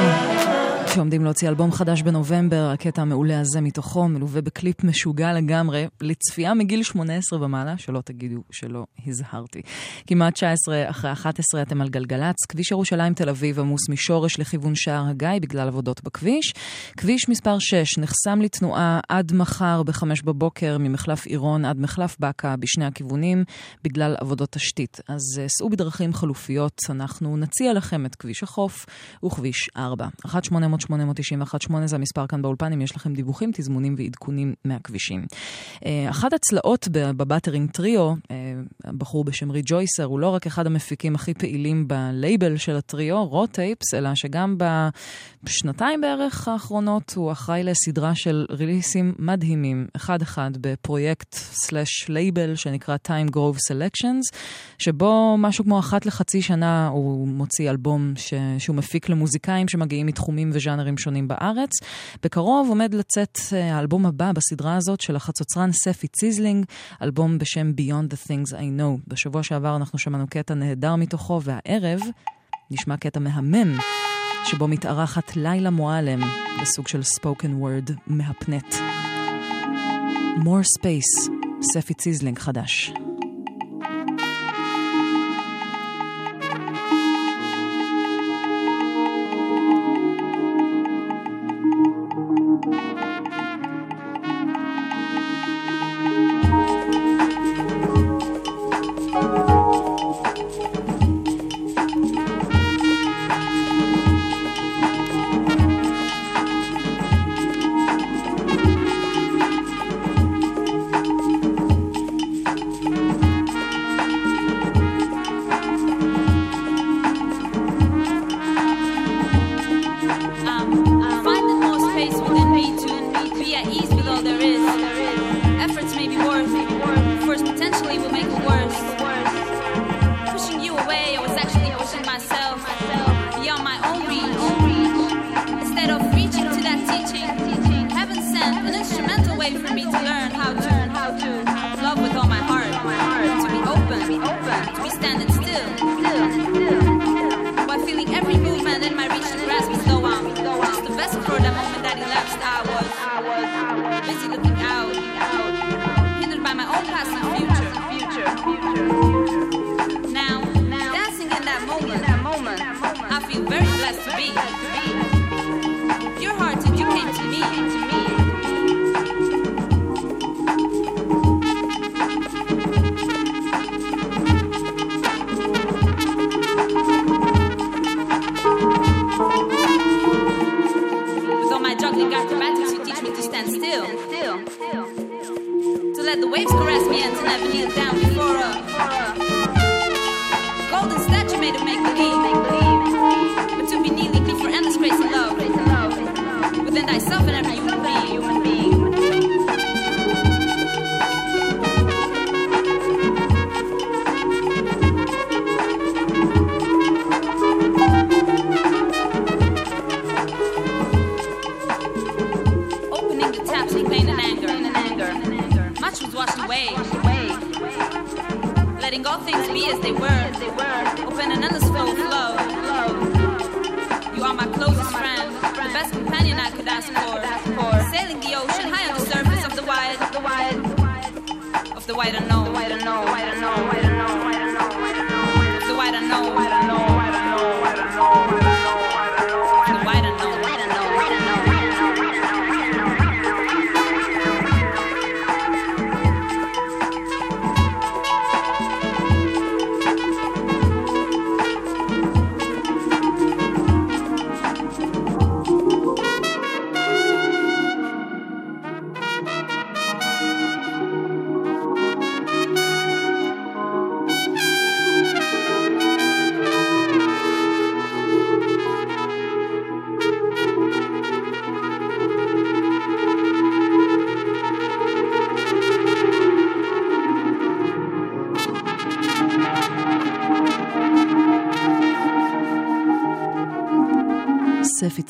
שעומדים להוציא אלבום חדש בנובמבר, הקטע המעולה הזה מתוכו מלווה בקליפ משוגע לגמרי, לצפייה מגיל 18 ומעלה, שלא תגידו שלא הזהרתי. כמעט 19 אחרי 11 אתם על גלגלצ, כביש ירושלים תל אביב עמוס משורש לכיוון שער הגיא בגלל עבודות בכביש. כביש מספר 6 נחסם לתנועה עד מחר ב-5 בבוקר ממחלף עירון עד מחלף באקה בשני הכיוונים בגלל עבודות תשתית. אז אה, סעו בדרכים חלופיות, אנחנו נציע לכם את כביש החוף וכביש 4. 1-800-891-8 זה המספר כאן באולפן, אם יש לכם דיווחים, תזמונים ועדכונים מהכבישים. אה, אחת הצלעות ב-Buttering Trio, אה, בחור בשם Rejoicer, הוא לא רק אחד המפיקים הכי פעילים בלייבל של הטריו, Raw Tapes, אלא שגם בשנתיים בערך האחרונות, הוא אחראי לסדרה של release ים מדהימים, אחד-אחד בפרויקט slash label שנקרא Time Grove Selections, שבו משהו כמו אחת לחצי שנה הוא מוציא אלבום ש... שהוא מפיק למוזיקאים שמגיעים מתחומים וז'אנרים שונים בארץ. בקרוב עומד לצאת אה, האלבום הבא בסדרה הזאת של החצוצרן ספי ציזלינג, אלבום בשם Beyond the Things I Know. בשבוע שעבר אנחנו שמענו קטע נהדר מתוכו, והערב נשמע קטע מהמם, שבו מתארחת לילה מועלם בסוג של ספוקן וורד מהפנט. More Space, ספי ציזלינג חדש.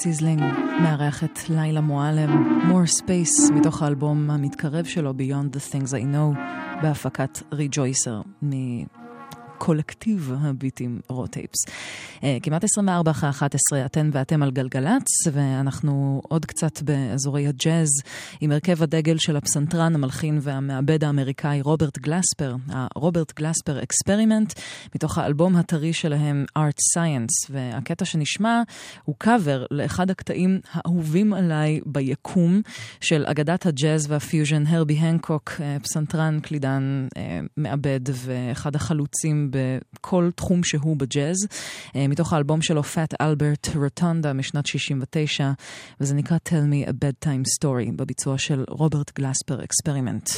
ציזלינג מארח את לילה מועלם, More Space, מתוך האלבום המתקרב שלו, Beyond the Things I Know, בהפקת Rejoicer, מקולקטיב הביטים Raw Tapes. אה, כמעט 24 אחרי 11, אתן ואתם על גלגלצ, ואנחנו עוד קצת באזורי הג'אז, עם הרכב הדגל של הפסנתרן, המלחין והמעבד האמריקאי רוברט גלספר, ה-Robert Glasper Experiment, מתוך האלבום הטרי שלהם, Art Science, והקטע שנשמע הוא קאבר לאחד הקטעים האהובים עליי ביקום של אגדת הג'אז והפיוז'ן, הרבי הנקוק, אה, פסנתרן, קלידן, אה, מעבד ואחד החלוצים בכל תחום שהוא בג'אז, אה, מתוך האלבום שלו, Fat Albert Rotunda משנת 69, וזה נקרא Tell Me a Bedtime Story, בביצוע של Robert Glasper Experiment.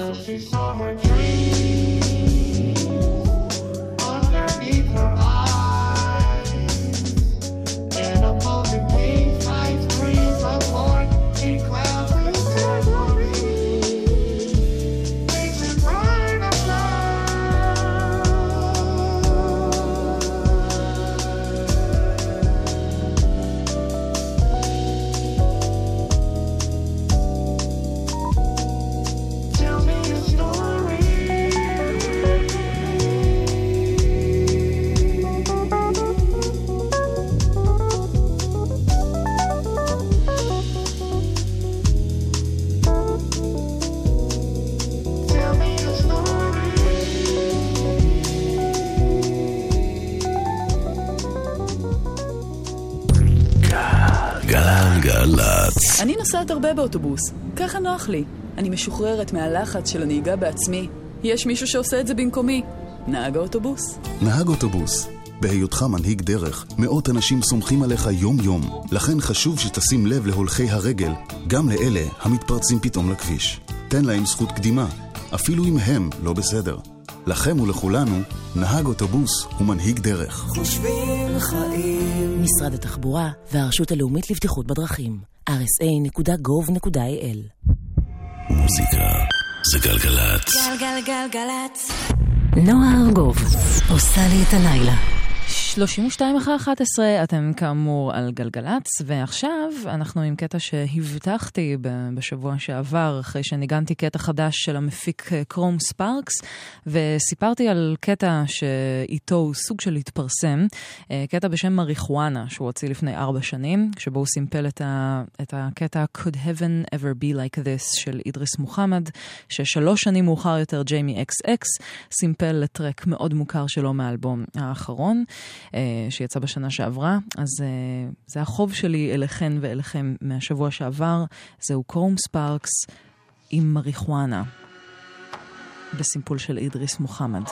So she saw her dream. הרבה באוטובוס, ככה נוח לי. אני משוחררת מהלחץ של הנהיגה בעצמי. יש מישהו שעושה את זה במקומי. נהג האוטובוס. נהג אוטובוס. בהיותך מנהיג דרך, מאות אנשים סומכים עליך יום-יום. לכן חשוב שתשים לב להולכי הרגל, גם לאלה המתפרצים פתאום לכביש. תן להם זכות קדימה, אפילו אם הם לא בסדר. לכם ולכולנו, נהג אוטובוס הוא מנהיג דרך. חושבים חיים. משרד התחבורה והרשות הלאומית לבטיחות בדרכים. rsa.gov.il מוזיקה זה גלגלצ. גלגלגלגלצ. נועה ארגוב עושה לי את הלילה. 32 אחרי 11, אתם כאמור על גלגלצ, ועכשיו אנחנו עם קטע שהבטחתי בשבוע שעבר, אחרי שניגנתי קטע חדש של המפיק אה, קרום ספארקס, וסיפרתי על קטע שאיתו הוא סוג של התפרסם, אה, קטע בשם מריחואנה, שהוא הוציא לפני ארבע שנים, שבו הוא סימפל את, ה- את הקטע Could Heaven Ever Be Like This של אידריס מוחמד, ששלוש שנים מאוחר יותר ג'יימי אקס אקס סימפל לטרק מאוד מוכר שלו מהאלבום האחרון. אה, שיצא בשנה שעברה, אז אה, זה החוב שלי אליכן ואליכם מהשבוע שעבר, זהו קרום ספארקס עם מריחואנה, בסימפול של אידריס מוחמד.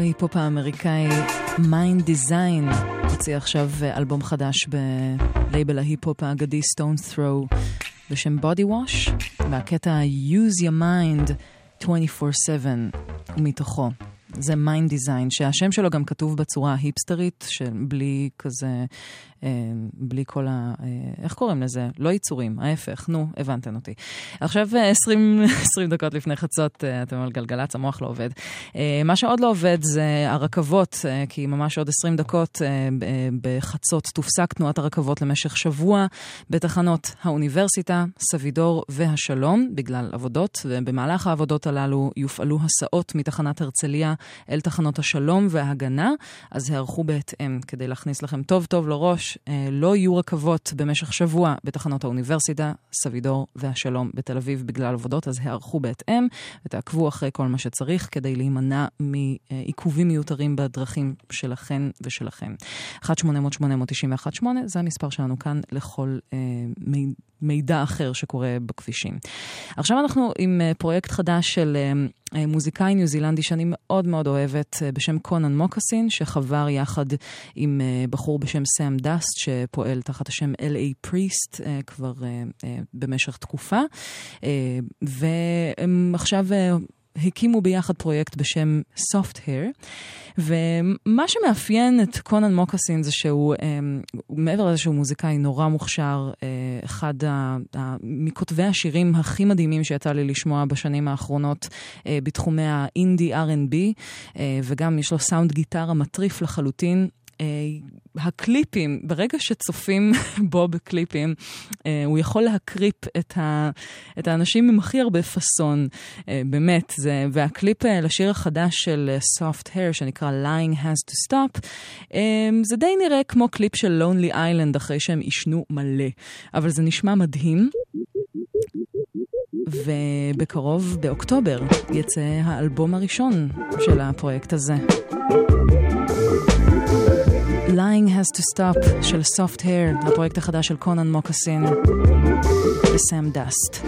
ההיפ-הופ האמריקאי Mndsgn הוציא עכשיו אה, אלבום חדש בלייבל ההיפ-הופ האגדי Stone Throw בשם Body Wash, והקטע Use Your Mind 24/7 ומתוכו. זה Mndsgn, שהשם שלו גם כתוב בצורה ההיפסטרית, שבלי כזה, בלי כל ה... אה, איך קוראים לזה? לא עיצורים, ההפך, נו, הבנתם אותי. עכשיו אה, 20, 20 דקות לפני חצות, אה, אתם על גלגלצ, המוח לא עובד. אה, מה שעוד לא עובד זה הרכבות, אה, כי ממש עוד 20 דקות אה, אה, בחצות תופסק תנועת הרכבות למשך שבוע בתחנות האוניברסיטה, סבידור והשלום, בגלל עבודות, ובמהלך העבודות הללו יופעלו הסעות מתחנת הרצליה אל תחנות השלום וההגנה, אז הערכו בהתאם כדי להכניס לכם טוב טוב לראש, אה, לא יהיו רכבות במשך שבוע בתחנות האוניברסיטה, סבידור והשלום בתל אביב בגלל עבודות, אז הערכו בהתאם ותעקבו אחרי כל מה שצריך כדי להימנע מעיכובים מיותרים בדרכים שלכן ושלכם. 1-800-891-8 זה המספר שלנו כאן לכל אה, מידע אחר שקורה בכבישים. עכשיו אנחנו עם אה, פרויקט חדש של אה, אה, מוזיקאי ניו זילנדי שאני מאוד מאוד אוהבת, בשם קונן מוקסין, שחבר יחד עם בחור בשם סאם דאסט, שפועל תחת השם L.A. פריסט כבר במשך תקופה. והם עכשיו... אה, הקימו ביחד פרויקט בשם Soft Hair, ומה שמאפיין את קונן מוקסין זה שהוא, אמ, מעבר לזה שהוא מוזיקאי נורא מוכשר, אה, אחד מכותבי השירים הכי מדהימים שיצא לי לשמוע בשנים האחרונות אה, בתחומי האינדי R&B, אה, וגם יש לו סאונד גיטרה מטריף לחלוטין. אה, הקליפים, ברגע שצופים בו בקליפים, אה, הוא יכול להקריפ את, ה, את האנשים עם הכי הרבה פאסון, אה, באמת. זה, והקליפ לשיר החדש של Soft Hair, שנקרא Lying Has to Stop, זה די נראה כמו קליפ של Lonely Island אחרי שהם עישנו מלא, אבל זה נשמע מדהים. ובקרוב, באוקטובר, יצא האלבום הראשון של הפרויקט הזה. Lying has to stop של Soft Hair, הפרויקט החדש של קונן מוקסין וסאם דאסט.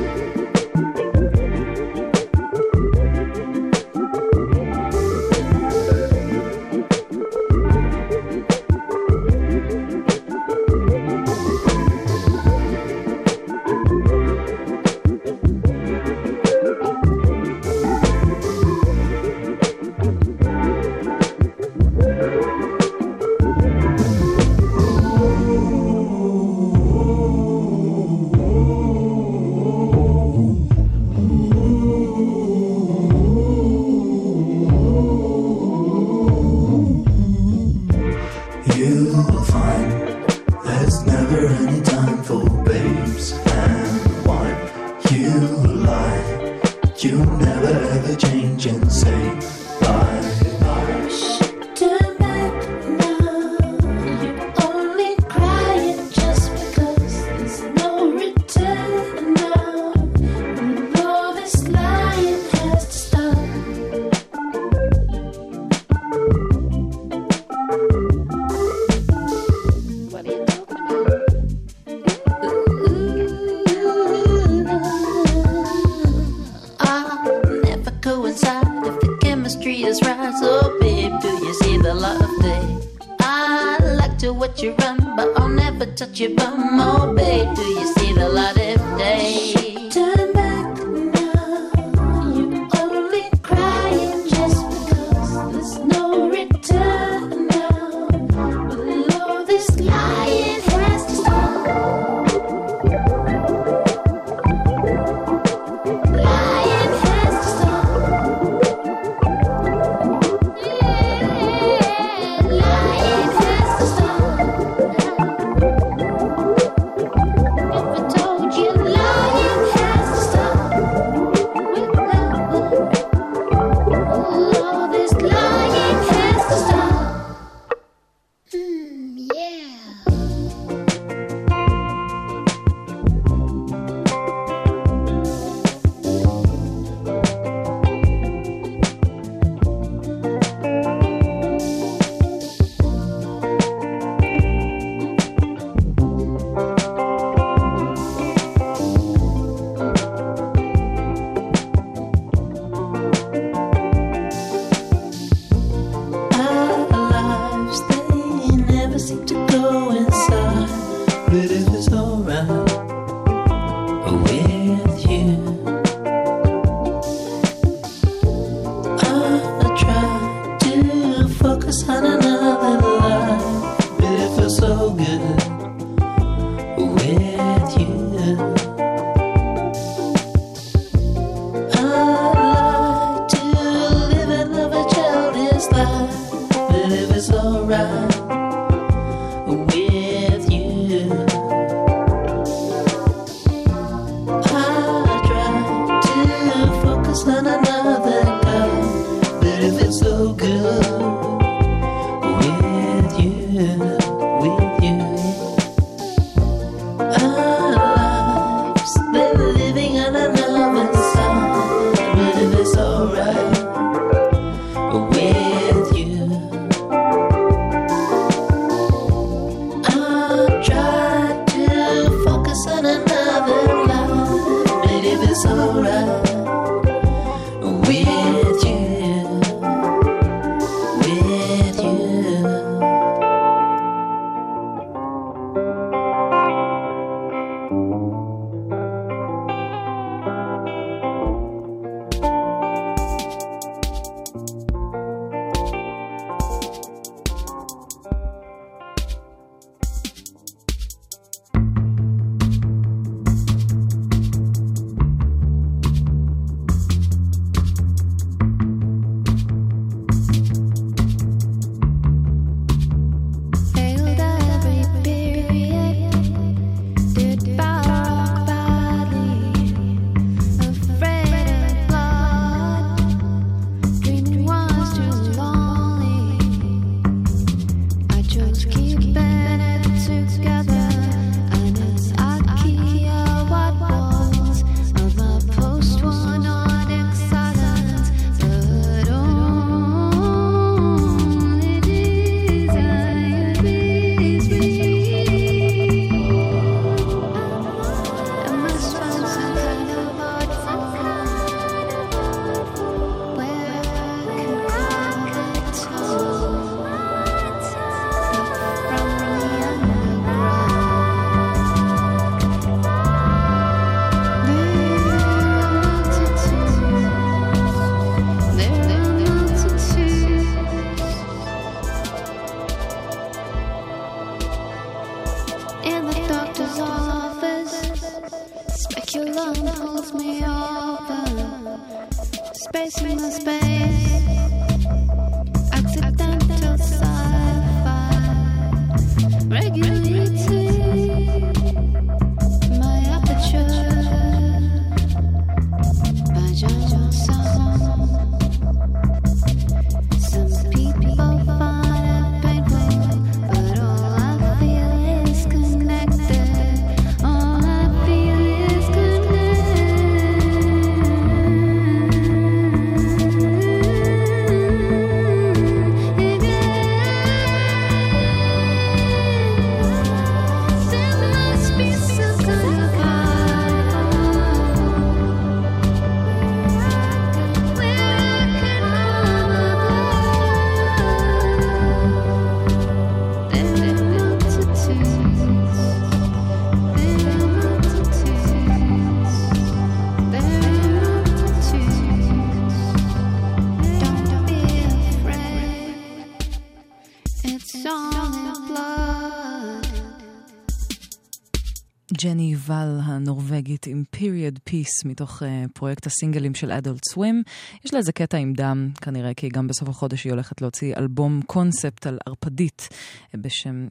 ג'ני יובל הנורבגית עם period piece מתוך uh, פרויקט הסינגלים של אדולט סווים. יש לה איזה קטע עם דם, כנראה, כי גם בסוף החודש היא הולכת להוציא אלבום קונספט על ערפדית uh, בשם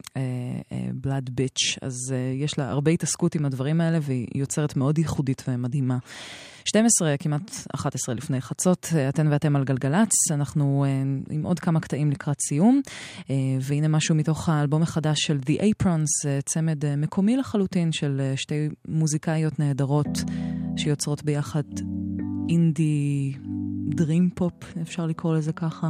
בלאד uh, ביץ', uh, אז uh, יש לה הרבה התעסקות עם הדברים האלה והיא יוצרת מאוד ייחודית ומדהימה. 12, כמעט 11 לפני חצות, אה, אתן ואתם על גלגלצ, אנחנו אה, עם עוד כמה קטעים לקראת סיום, אה, והנה משהו מתוך האלבום החדש של The Aprons, צמד מקומי לחלוטין של שתי מוזיקאיות נהדרות שיוצרות ביחד אינדי דרים פופ, אפשר לקרוא לזה ככה.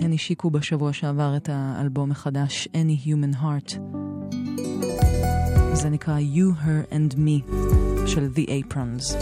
הן השיקו בשבוע שעבר את האלבום החדש Any Human Heart. זה נקרא You, Her and Me של The Aprons.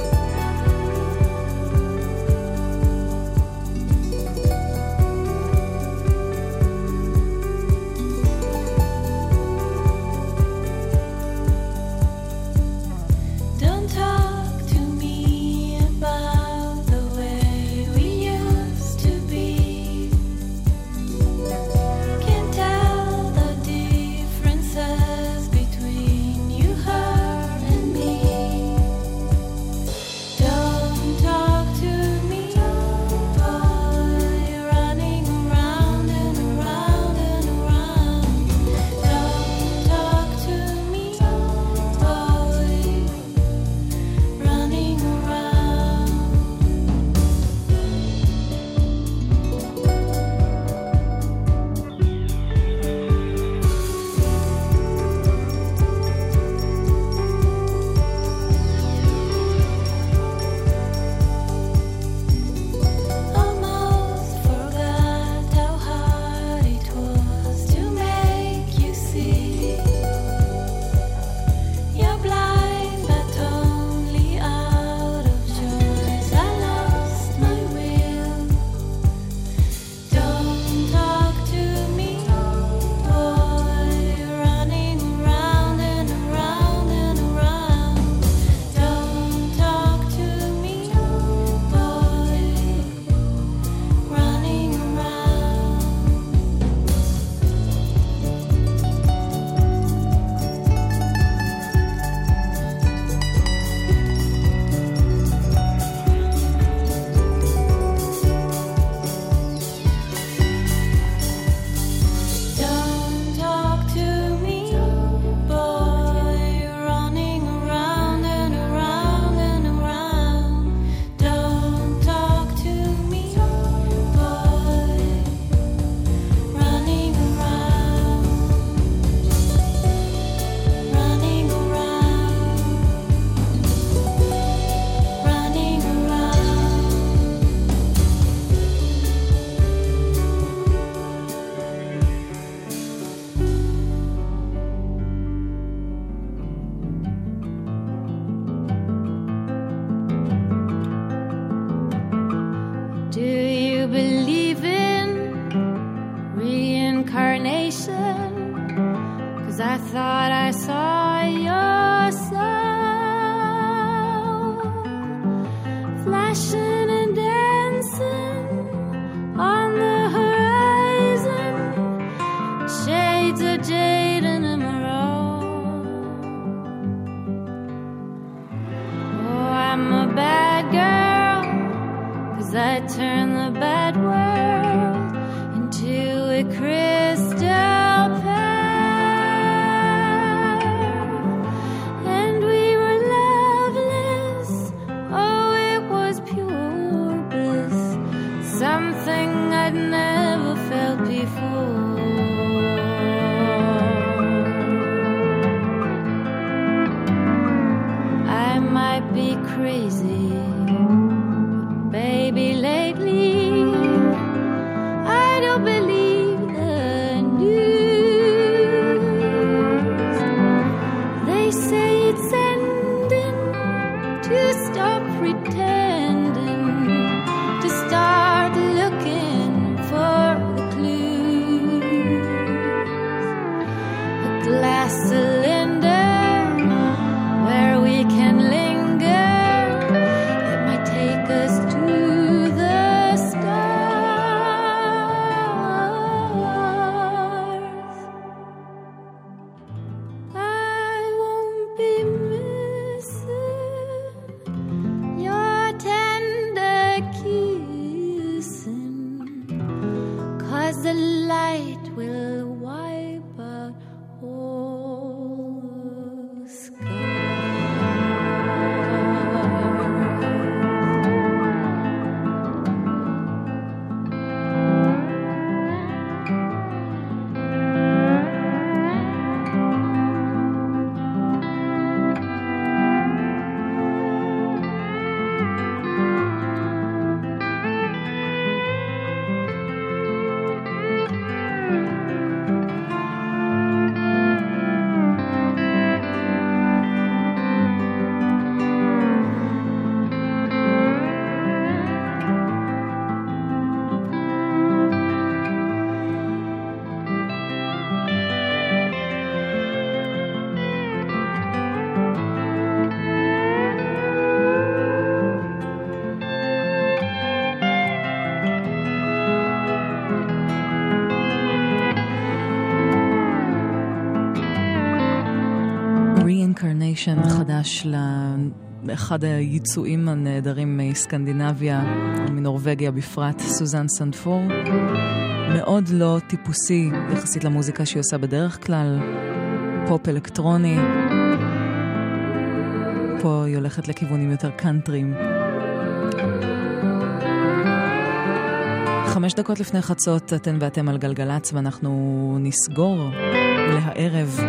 Reincarnation חדש לאחד הייצואים הנהדרים מסקנדינביה, מנורבגיה בפרט, סוזן סנפור. מאוד לא טיפוסי יחסית למוזיקה שהיא עושה בדרך כלל, פופ אלקטרוני. פה היא הולכת לכיוונים יותר קאנטריים. חמש דקות לפני חצות אתן ואתם על גלגלצ ואנחנו נסגור להערב.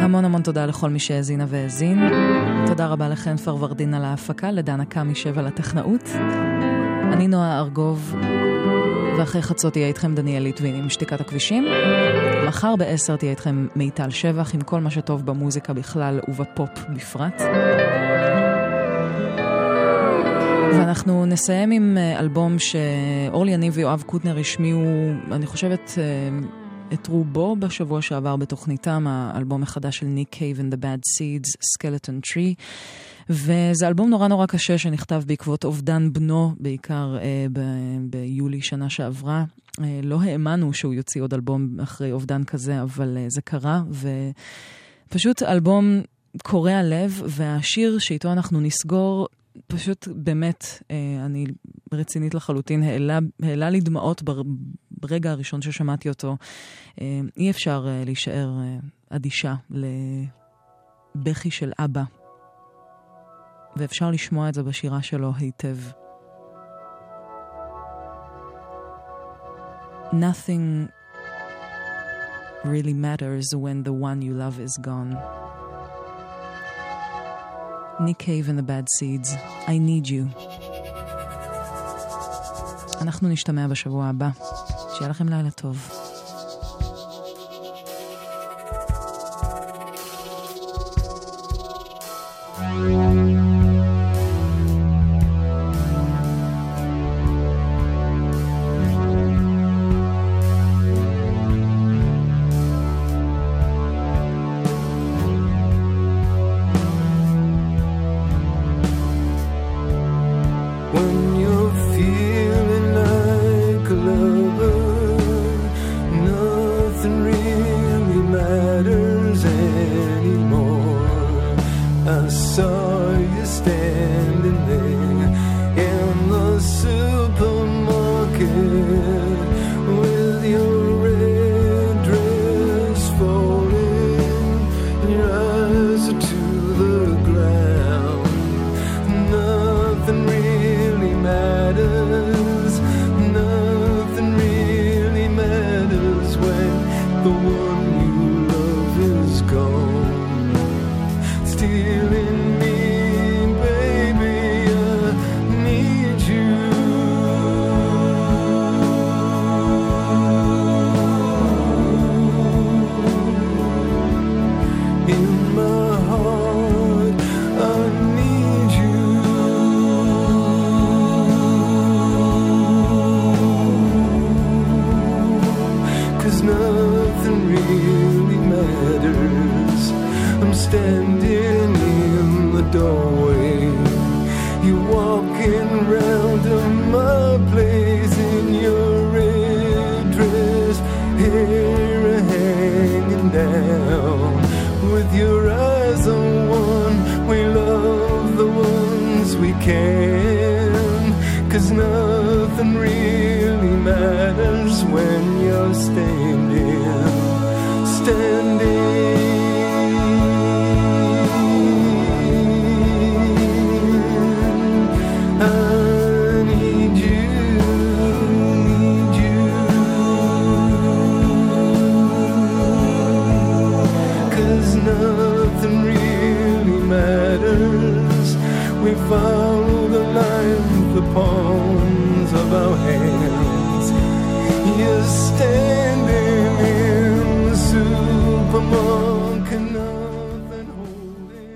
המון המון תודה לכל מי שהאזינה והאזין. תודה רבה לכן פרוורדין על ההפקה, לדנה קמי שב על הטכנאות. אני נועה ארגוב, ואחרי חצות תהיה איתכם דניאל ליטבין עם שתיקת הכבישים. מחר בעשר תהיה איתכם מיטל שבח עם כל מה שטוב במוזיקה בכלל ובפופ בפרט. ואנחנו נסיים עם אה, אלבום שאורלי יניב ויואב קוטנר השמיעו, אני חושבת, אה, את רובו בשבוע שעבר בתוכניתם, האלבום החדש של ניק קייב and the Bad Seeds, Skeleton Tree. וזה אלבום נורא נורא קשה שנכתב בעקבות אובדן בנו, בעיקר אה, ב- ביולי שנה שעברה. אה, לא האמנו שהוא יוציא עוד אלבום אחרי אובדן כזה, אבל אה, זה קרה, ופשוט אלבום קורע לב, והשיר שאיתו אנחנו נסגור, פשוט באמת, אה, אני רצינית לחלוטין, העלה, העלה לי דמעות בר, ברגע הראשון ששמעתי אותו. אה, אי אפשר אה, להישאר אה, אדישה לבכי של אבא. ואפשר לשמוע את זה בשירה שלו היטב. Nothing really matters when the one you love is gone. Nick Cave and the Bad Seeds, I need you. אנחנו נשתמע בשבוע הבא. שיהיה לכם לילה טוב.